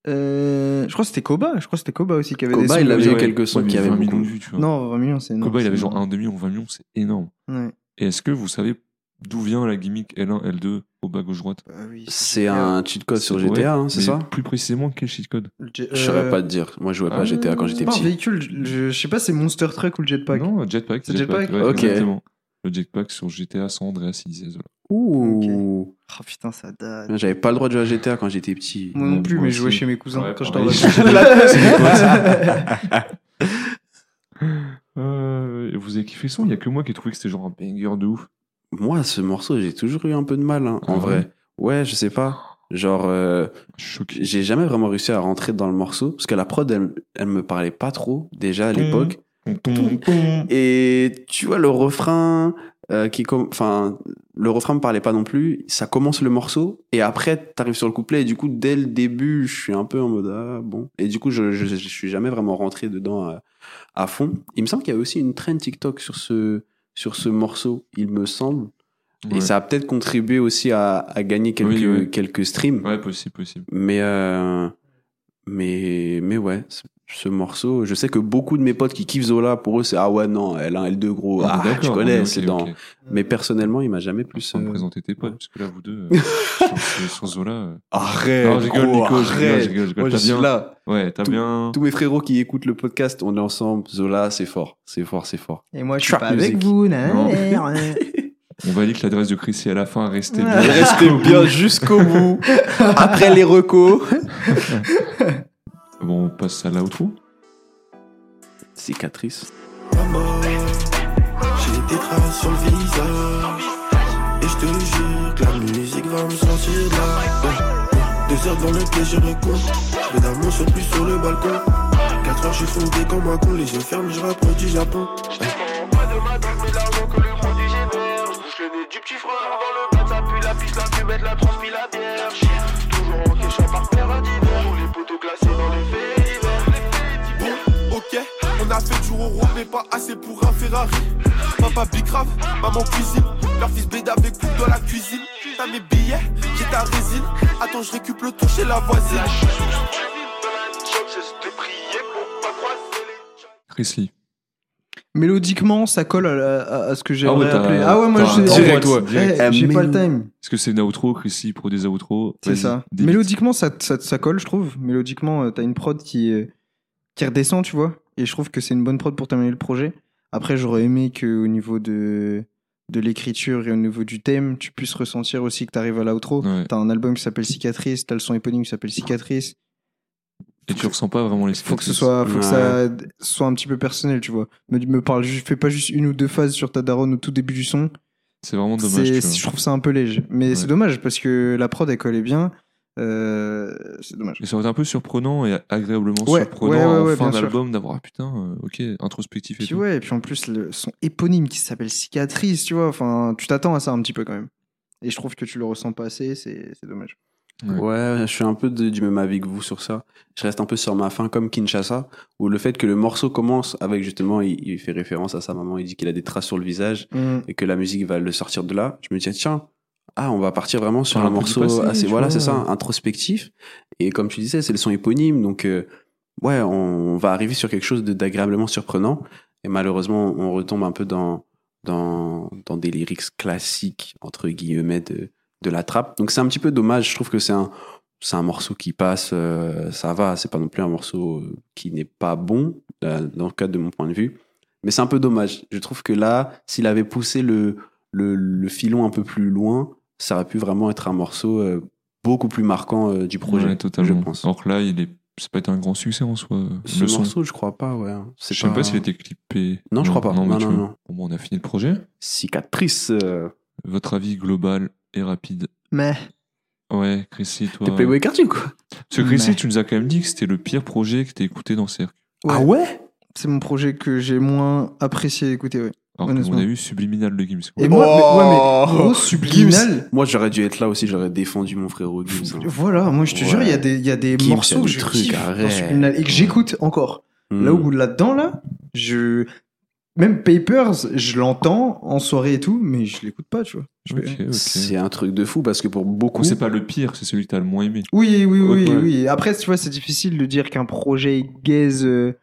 Euh, Je crois que c'était Koba. Je crois que c'était Koba aussi qui avait Koba, des sons. il avait Ouais, quelques sons Ouais, mais qui avaient 20 beaucoup. millions de vues, tu vois. Non, 20 millions, c'est énorme. Koba, il avait genre énorme. un demi-million, 20 millions, c'est énorme. Ouais. Et est-ce que vous savez d'où vient la gimmick L1, L2 au bas gauche-droite Bah oui, C'est un cheat code sur GTA, hein, c'est ça? Plus précisément, quel cheat code? Le jet- Je saurais euh, pas te dire. Moi, je jouais pas à GTA quand j'étais C'est pas un petit. véhicule, je, je sais pas, c'est Monster Truck ou le Jetpack. Non, Jetpack. C'est Jetpack ouais, Ok. Exactement. Le Jetpack sur GTA San Andreas, il disait Zola. Ouh. Oh putain, ça date. J'avais pas le droit de jouer à GTA quand j'étais petit. Moi non Non, plus, moi mais je jouais chez mes cousins Ouais, quand je pareil. dormais. Euh, vous avez kiffé son Il y a que moi qui ai trouvé que c'était genre un banger de ouf. Moi, ce morceau, j'ai toujours eu un peu de mal, hein, en Ah vrai. Ouais, je sais pas. Genre, euh, j'ai jamais vraiment réussi à rentrer dans le morceau parce que la prod, elle, elle me parlait pas trop déjà à l'époque. Et tu vois, le refrain, euh, qui enfin, le refrain me parlait pas non plus. Ça commence le morceau et après, t'arrives sur le couplet et du coup, dès le début, je suis un peu en mode ah bon. Et du coup, je, je, je suis jamais vraiment rentré dedans à, à fond. Il me semble qu'il y a aussi une trend TikTok sur ce sur ce morceau, il me semble. Ouais. Et ça a peut-être contribué aussi à, à gagner quelques Oui, ouais. quelques streams. Ouais, possible, possible. Mais, euh, mais, mais ouais, ce, ce morceau, je sais que beaucoup de mes potes qui kiffent Zola, pour eux, c'est ah ouais, non, L1, L2, gros, ah, D'accord, tu connais, c'est dans. Mais personnellement, il m'a jamais plus. Va euh, présenter tes potes, parce que là, vous deux, euh, sur- sur Zola. euh, Arrête, Non, je rigole, gros, Nico, je rigole, arrête. je rigole, je rigole. Moi, je suis bien- là. Ouais, t'as bien. Tous mes frérots qui écoutent le podcast, on est ensemble. Zola, c'est fort, c'est fort, c'est fort. Et moi, je suis Trap pas avec vous. Non. On valide que l'adresse de Chrissy à la fin, restez bien. Restez bien jusqu'au bout. Après les recos. Bon, on passe à l'outro. Cicatrice. Maman, j'ai des traces sur le visage. Et je te jure que la musique va me sortir de là. Deux heures dans le pied, je recours. Je vais d'amour sur plus sur le balcon. Quatre heures, je suis fondé comme un con. Les yeux fermés, je rapproche du Japon. Ouais. Du petit frelon dans le bas, ça pue la piste, la cuvette, la transpi, la bière. Euros, mais pas assez pour un Ferrari. Papa bicrave, maman cuisine. Leur fils béda avec coupe dans la cuisine. T'as mes billets, j'ai ta résine. Attends, je récupère le tour chez la voisine. Chris Lee. Mélodiquement, ça colle à, la- à- à ce que Ah j'aimerais ouais, t'as- appeler. Ah ouais, moi, t'as un direct, ouais, Eh, direct. j'ai Euh, pas le time. Est-ce que c'est une outro, Chris Lee pro des outros? C'est Vas-y, ça. débite. Mélodiquement, ça, ça, ça colle, je trouve. Mélodiquement, euh, t'as une prod qui, euh, qui redescend, tu vois. Et je trouve que c'est une bonne prod pour terminer le projet. Après, j'aurais aimé qu'au niveau de, de l'écriture et au niveau du thème, tu puisses ressentir aussi que t'arrives à l'outro. Ouais. T'as un album qui s'appelle Cicatrice, t'as le son éponyme qui s'appelle Cicatrice. Et tu ressens pas vraiment les Faut que ce soit, faut que ça soit un petit peu personnel, tu vois. Me, me parle, juste- fais pas juste une ou deux phases sur ta daronne au tout début du son. C'est vraiment dommage. Tu vois. je trouve ça un peu léger. Mais Ouais. c'est dommage parce que la prod, elle collait bien. Euh, c'est dommage. Et ça aurait été un peu surprenant et agréablement Ouais, surprenant ouais, ouais, en fin d'album d'avoir, ah putain, euh, ok, introspectif et Puis tout. ouais, et puis en plus, le, son éponyme qui s'appelle Cicatrice, tu vois. Enfin, tu t'attends à ça un petit peu quand même. Et je trouve que tu le ressens pas assez, c'est c'est dommage. Ouais. Ouais, je suis un peu de- du même avis que vous sur ça. Je reste un peu sur ma fin comme Kinshasa, où le fait que le morceau commence avec justement, il, il fait référence à sa maman, il dit qu'il a des traces sur le visage et que la musique va le sortir de là. Je me dis, tiens, ah, on va partir vraiment sur un morceau passé, assez, voilà, c'est ça, introspectif. Et comme tu disais, c'est le son éponyme, donc, euh, ouais, on, va arriver sur quelque chose d'agréablement surprenant. Et malheureusement, on retombe un peu dans, dans, dans des lyrics classiques, entre guillemets, de, de la trappe. Donc c'est un petit peu dommage. Je trouve que c'est un, c'est un morceau qui passe, euh, ça va. C'est pas non plus un morceau euh, qui n'est pas bon, euh, dans le cadre de mon point de vue. Mais c'est un peu dommage. Je trouve que là, s'il avait poussé le, le, le filon un peu plus loin, ça aurait pu vraiment être un morceau euh, beaucoup plus marquant euh, du projet. Ouais, totalement. Je pense. Que là, il est, c'est pas été un grand succès en soi. Ce le son. morceau, je crois pas, ouais. C'est Je sais pas s'il était clippé. Non, je crois pas. Non, Non, non, non. Bon, on a fini le projet. Cicatrice. euh, Votre avis global et rapide Mais Ouais, Chrissy, toi. T'es Playboy Cartoon, quoi? Parce que Chrissy, Mais- tu nous as quand même dit que c'était le pire projet que t'as écouté dans Cercle. Ouais. Ah ouais? C'est mon projet que j'ai moins apprécié écouter, ouais. Alors qu'on a eu Subliminal de Gims. quoi. Et moi, mais, ouais, Oh. mais gros subliminal. Moi, j'aurais dû être là aussi, j'aurais défendu mon frérot Gims. hein. Voilà, moi je te Ouais. jure, il y a des, il y a des Gims, morceaux il y a que je trucs, kiffe dans arrête. Subliminal et que j'écoute encore. Hmm. Là où là-dedans, là, je. Même Papers, je l'entends en soirée et tout, mais je l'écoute pas, tu vois. C'est un truc de fou parce que pour beaucoup. Ou c'est pas le pire, c'est celui que t'as le moins aimé. Oui, oui, oui, Ouais. oui. Après, tu vois, c'est difficile de dire qu'un projet gaze, euh,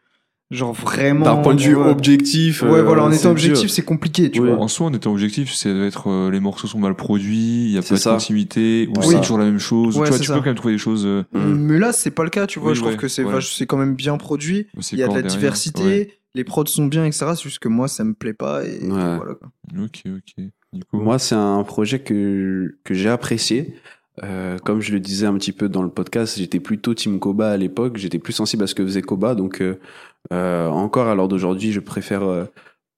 genre vraiment. D'un point de vue ouais. objectif. Ouais, euh, voilà, en c'est étant objectif, c'est compliqué, tu vois. En soi, en étant objectif, c'est d'être euh, les morceaux sont mal produits, il y a pas de ça. continuité, ou c'est toujours la même chose. Ouais, tu vois, tu ça. peux quand même trouver des choses. euh, Mm. Mais là, c'est pas le cas, tu vois. Oui, je trouve ouais, que c'est c'est quand même bien produit. Il y a de la derrière. diversité, Ouais. les prods sont bien, etc. C'est juste que moi, ça me plaît pas. Et Ouais. voilà, quoi. Ok, ok. Du coup, Moi, c'est un projet que, que j'ai apprécié. Euh, comme je le disais un petit peu dans le podcast, j'étais plutôt Team Koba à l'époque. J'étais plus sensible à ce que faisait Koba. Donc, euh, euh, encore à l'heure d'aujourd'hui, je préfère, euh,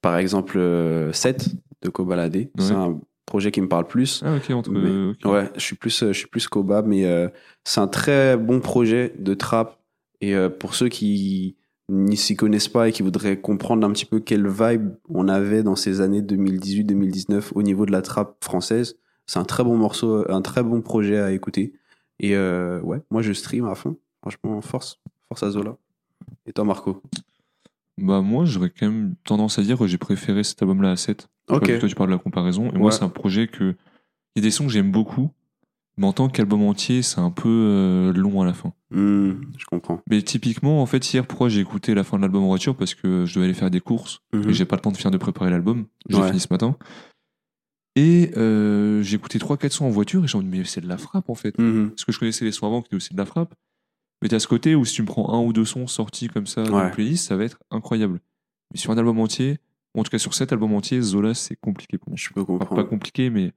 par exemple, euh, 7 de Koba Ladé. C'est un projet qui me parle plus. Ah, ok, entre. Mais- ok. Ouais, je suis plus, euh, je suis plus Koba, mais euh, c'est un très bon projet de trap. Et euh, pour ceux qui n'y s'y connaissent pas et qui voudraient comprendre un petit peu quelle vibe on avait dans ces années 2018-2019 au niveau de la trap française, c'est un très bon morceau, un très bon projet à écouter. Et euh, ouais, moi je stream à fond. Franchement, force, force à Zola. Et toi, Marco? Bah, moi, j'aurais quand même tendance à dire que j'ai préféré cet album-là à 7. Ok. Toi, tu parles de la comparaison. Et Ouais. moi, c'est un projet que. Il y a des sons que j'aime beaucoup, mais en tant qu'album entier, c'est un peu euh, long à la fin. Hmm, je comprends. Mais typiquement, en fait, hier, pourquoi j'ai écouté la fin de l'album en voiture? Parce que je devais aller faire des courses Mhm. et j'ai pas le temps de finir de préparer l'album. J'ai Ouais. fini ce matin. Et euh, j'ai écouté 3-4 sons en voiture et j'ai me dit, mais c'est de la frappe en fait. Mhm. Parce que je connaissais les sons avant qui étaient aussi de la frappe. Mais t'as ce côté où si tu me prends un ou deux sons sortis comme ça dans Ouais. une playlist, ça va être incroyable. Mais sur un album entier, en tout cas sur cet album entier, Zola, c'est compliqué pour moi. Je peux Enfin, comprendre. pas compliqué, mais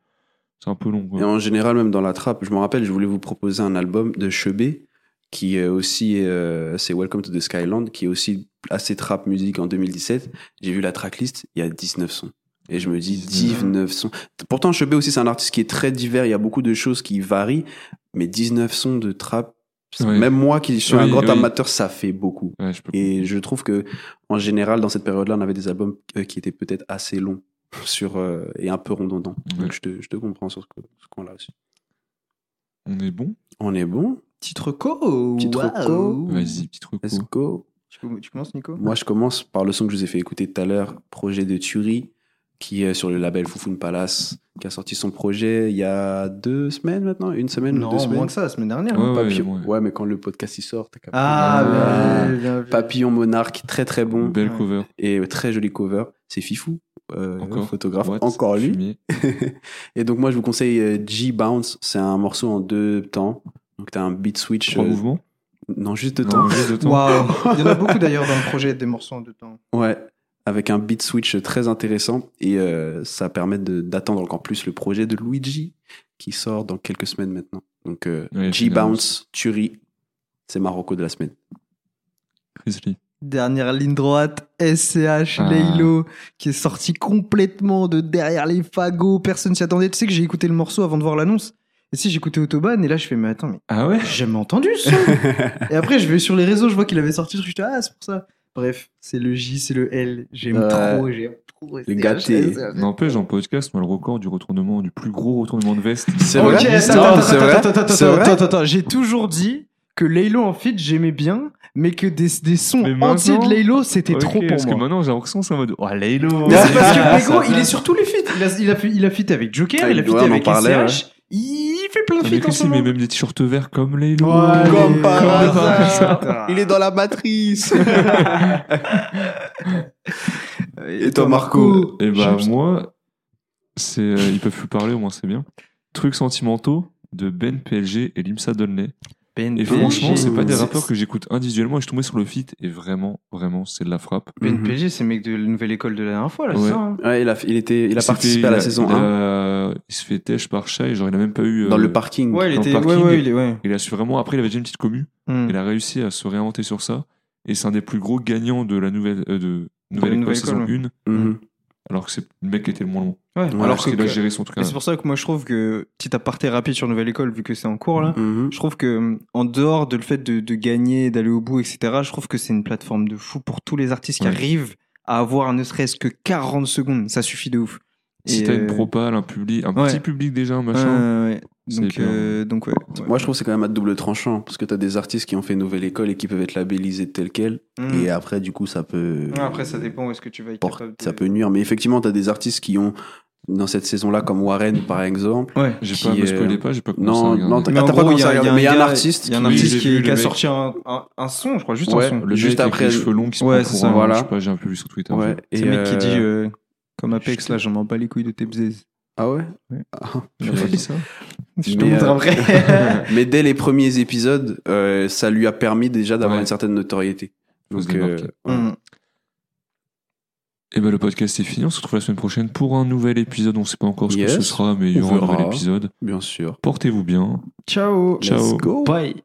c'est un peu long. quoi. Et en général, même dans la trappe, je me rappelle, je voulais vous proposer un album de Chebet, qui est aussi, euh, c'est Welcome to the Skyland, qui est aussi assez trap musique en 2017. J'ai vu la tracklist, il y a 19 sons. Et je me dis, 19 sons. Pourtant, Chebet aussi, c'est un artiste qui est très divers, il y a beaucoup de choses qui varient, mais 19 sons de trap, même moi qui suis un grand oui. amateur, ça fait beaucoup. Ouais, je peux Et je trouve que, en général, dans cette période-là, on avait des albums euh, qui étaient peut-être assez longs sur, euh, et un peu redondants. Ouais. Donc, je te, je te comprends sur ce, ce point-là aussi. On est bon? On est bon Titre co Titre co. Vas-y, petit truc. Let's go. Tu, tu commences, Nico? Moi, je commence par le son que je vous ai fait écouter tout à l'heure, projet de Turi, qui est sur le label Foufoune Palace, qui a sorti son projet il y a deux semaines maintenant, une semaine ou Non, deux semaines. moins que ça, la semaine dernière. Ouais, hein. ouais, Papillon. ouais. Ouais, mais quand le podcast il sort, t'as capté. Ah, Ah. bien bien vu. Papillon Monarque, très très bon Belle Ouais. cover. et très joli cover. C'est Fifou, euh, Encore. photographe, What? encore lui. Et donc moi je vous conseille euh, G Bounce, c'est un morceau en deux temps. Donc t'as un beat switch. Trois euh, mouvements Non, juste deux temps. Non, juste de temps. Waouh Il y en a beaucoup d'ailleurs dans le projet, des morceaux en deux temps. Ouais, avec un beat switch très intéressant et euh, ça permet de- d'attendre encore plus le projet de Luigi qui sort dans quelques semaines maintenant. Donc euh, Ouais, G finalement. Bounce, Turi, c'est Marocco de la semaine. Grizzly. Dernière ligne droite, SCH, Ah. Laylo, qui est sorti complètement de derrière les fagots. Personne s'y attendait. Tu sais que j'ai écouté le morceau avant de voir l'annonce. Et si j'écoutais Autobahn, et là je fais, mais attends, mais Ah ouais? j'ai jamais entendu son. et après, je vais sur les réseaux, je vois qu'il avait sorti le truc. Je dis, ah, c'est pour ça. Bref, c'est le J, c'est le L. J'aime Ouais. trop, j'aime trop. Les SCH, gâtés. SCH. N'empêche, dans le podcast, on a le record du retournement, du plus gros retournement de veste. C'est vrai attends, c'est attends, vrai attends, attends, C'est attends, vrai attends, attends, J'ai toujours dit que Laylo en feat j'aimais bien, mais que des, des sons entiers de Laylo c'était Ok, trop pour Parce que moi. maintenant, j'ai l'impression que c'est en mode. Oh, Laylo parce que gros, il est sur tous les feats. Il a, il a, fait- il a feat avec Joker, Ah, il a feat en avec SCH. Il fait plein de Ah, feats en que ce moment. même des t-shirts verts comme Laylo. Ouais, Comme par comme hasard. par Il est dans la matrice Et toi, Marco? Et bah, J'aime- moi, c'est, euh, ils peuvent plus parler, au moins c'est bien. Trucs sentimentaux de Ben PLG et Limsa Donley. Ben Et franchement, c'est pas des rappeurs que j'écoute individuellement et je suis tombé sur le feat et vraiment, vraiment, c'est de la frappe. Ben Mhm. C'est le mec de la nouvelle école de la dernière fois, là, Ouais. c'est ça hein Ouais, il a, il était, il a participé fait- à la il a- saison il 1 a- il se fait têche par chat et genre il a même pas eu. dans euh, le parking. Ouais, il était. Ouais, parking. ouais, il est. Ouais. Il a su vraiment. Après, il avait déjà une petite commu. Hmm. Il a réussi à se réinventer sur ça. Et c'est un des plus gros gagnants de la nouvelle, euh, de nouvelle école nouvelle saison école, 1. Mhm. Alors que c'est le mec qui était le moins long. Ouais, Ouais, alors qu'il a géré son truc. Et c'est pour ça que moi je trouve que, petit aparté rapide sur Nouvelle École, vu que c'est en cours là, Mhm. je trouve que hum, en dehors de le fait de, de gagner, d'aller au bout, etc., je trouve que c'est une plateforme de fou pour tous les artistes qui Ouais. arrivent à avoir ne serait-ce que 40 secondes. Ça suffit de ouf. Si t'as une euh, propale, un public, un ouais. petit public déjà, un ouais, machin. Donc, euh, donc ouais. ouais. Moi, je trouve que c'est quand même à double tranchant parce que t'as des artistes qui ont fait nouvelle école et qui peuvent être labellisés tel quel. Hum. Et après, du coup, ça peut. Ouais, Après, ça dépend où est-ce que tu vas être de- Ça peut nuire. Mais effectivement, t'as des artistes qui ont, dans cette saison-là, comme Warren, par exemple. Ouais. J'ai pas, me euh, spoilez pas, j'ai pas commencé Non, non, t'as pas gros, il y commencé à mais il y a un artiste il y a un qui- artiste a sorti un, un, un son, je crois, juste Ouais, un son. Le Juste mec avec après- les cheveux longs qui se Ouais, prend c'est ça. Voilà. Je sais pas, j'ai un peu vu sur Twitter. Ouais. C'est Et le mec qui euh, dit, euh, comme Apex, là, j'en m'en bats les couilles de tes bzaises. Ah ouais, Ouais. Ah, dit ça Je te Mais, montre euh, après. Mais dès les premiers épisodes, euh, ça lui a permis déjà d'avoir Ouais. une certaine notoriété. Donc, euh, ouais. Hum. Et ben le podcast est fini. On se retrouve la semaine prochaine pour un nouvel épisode. On sait pas encore ce que ce sera, mais il y aura un nouvel épisode. bien sûr. Portez-vous bien. Ciao. Ciao. Let's go. Bye.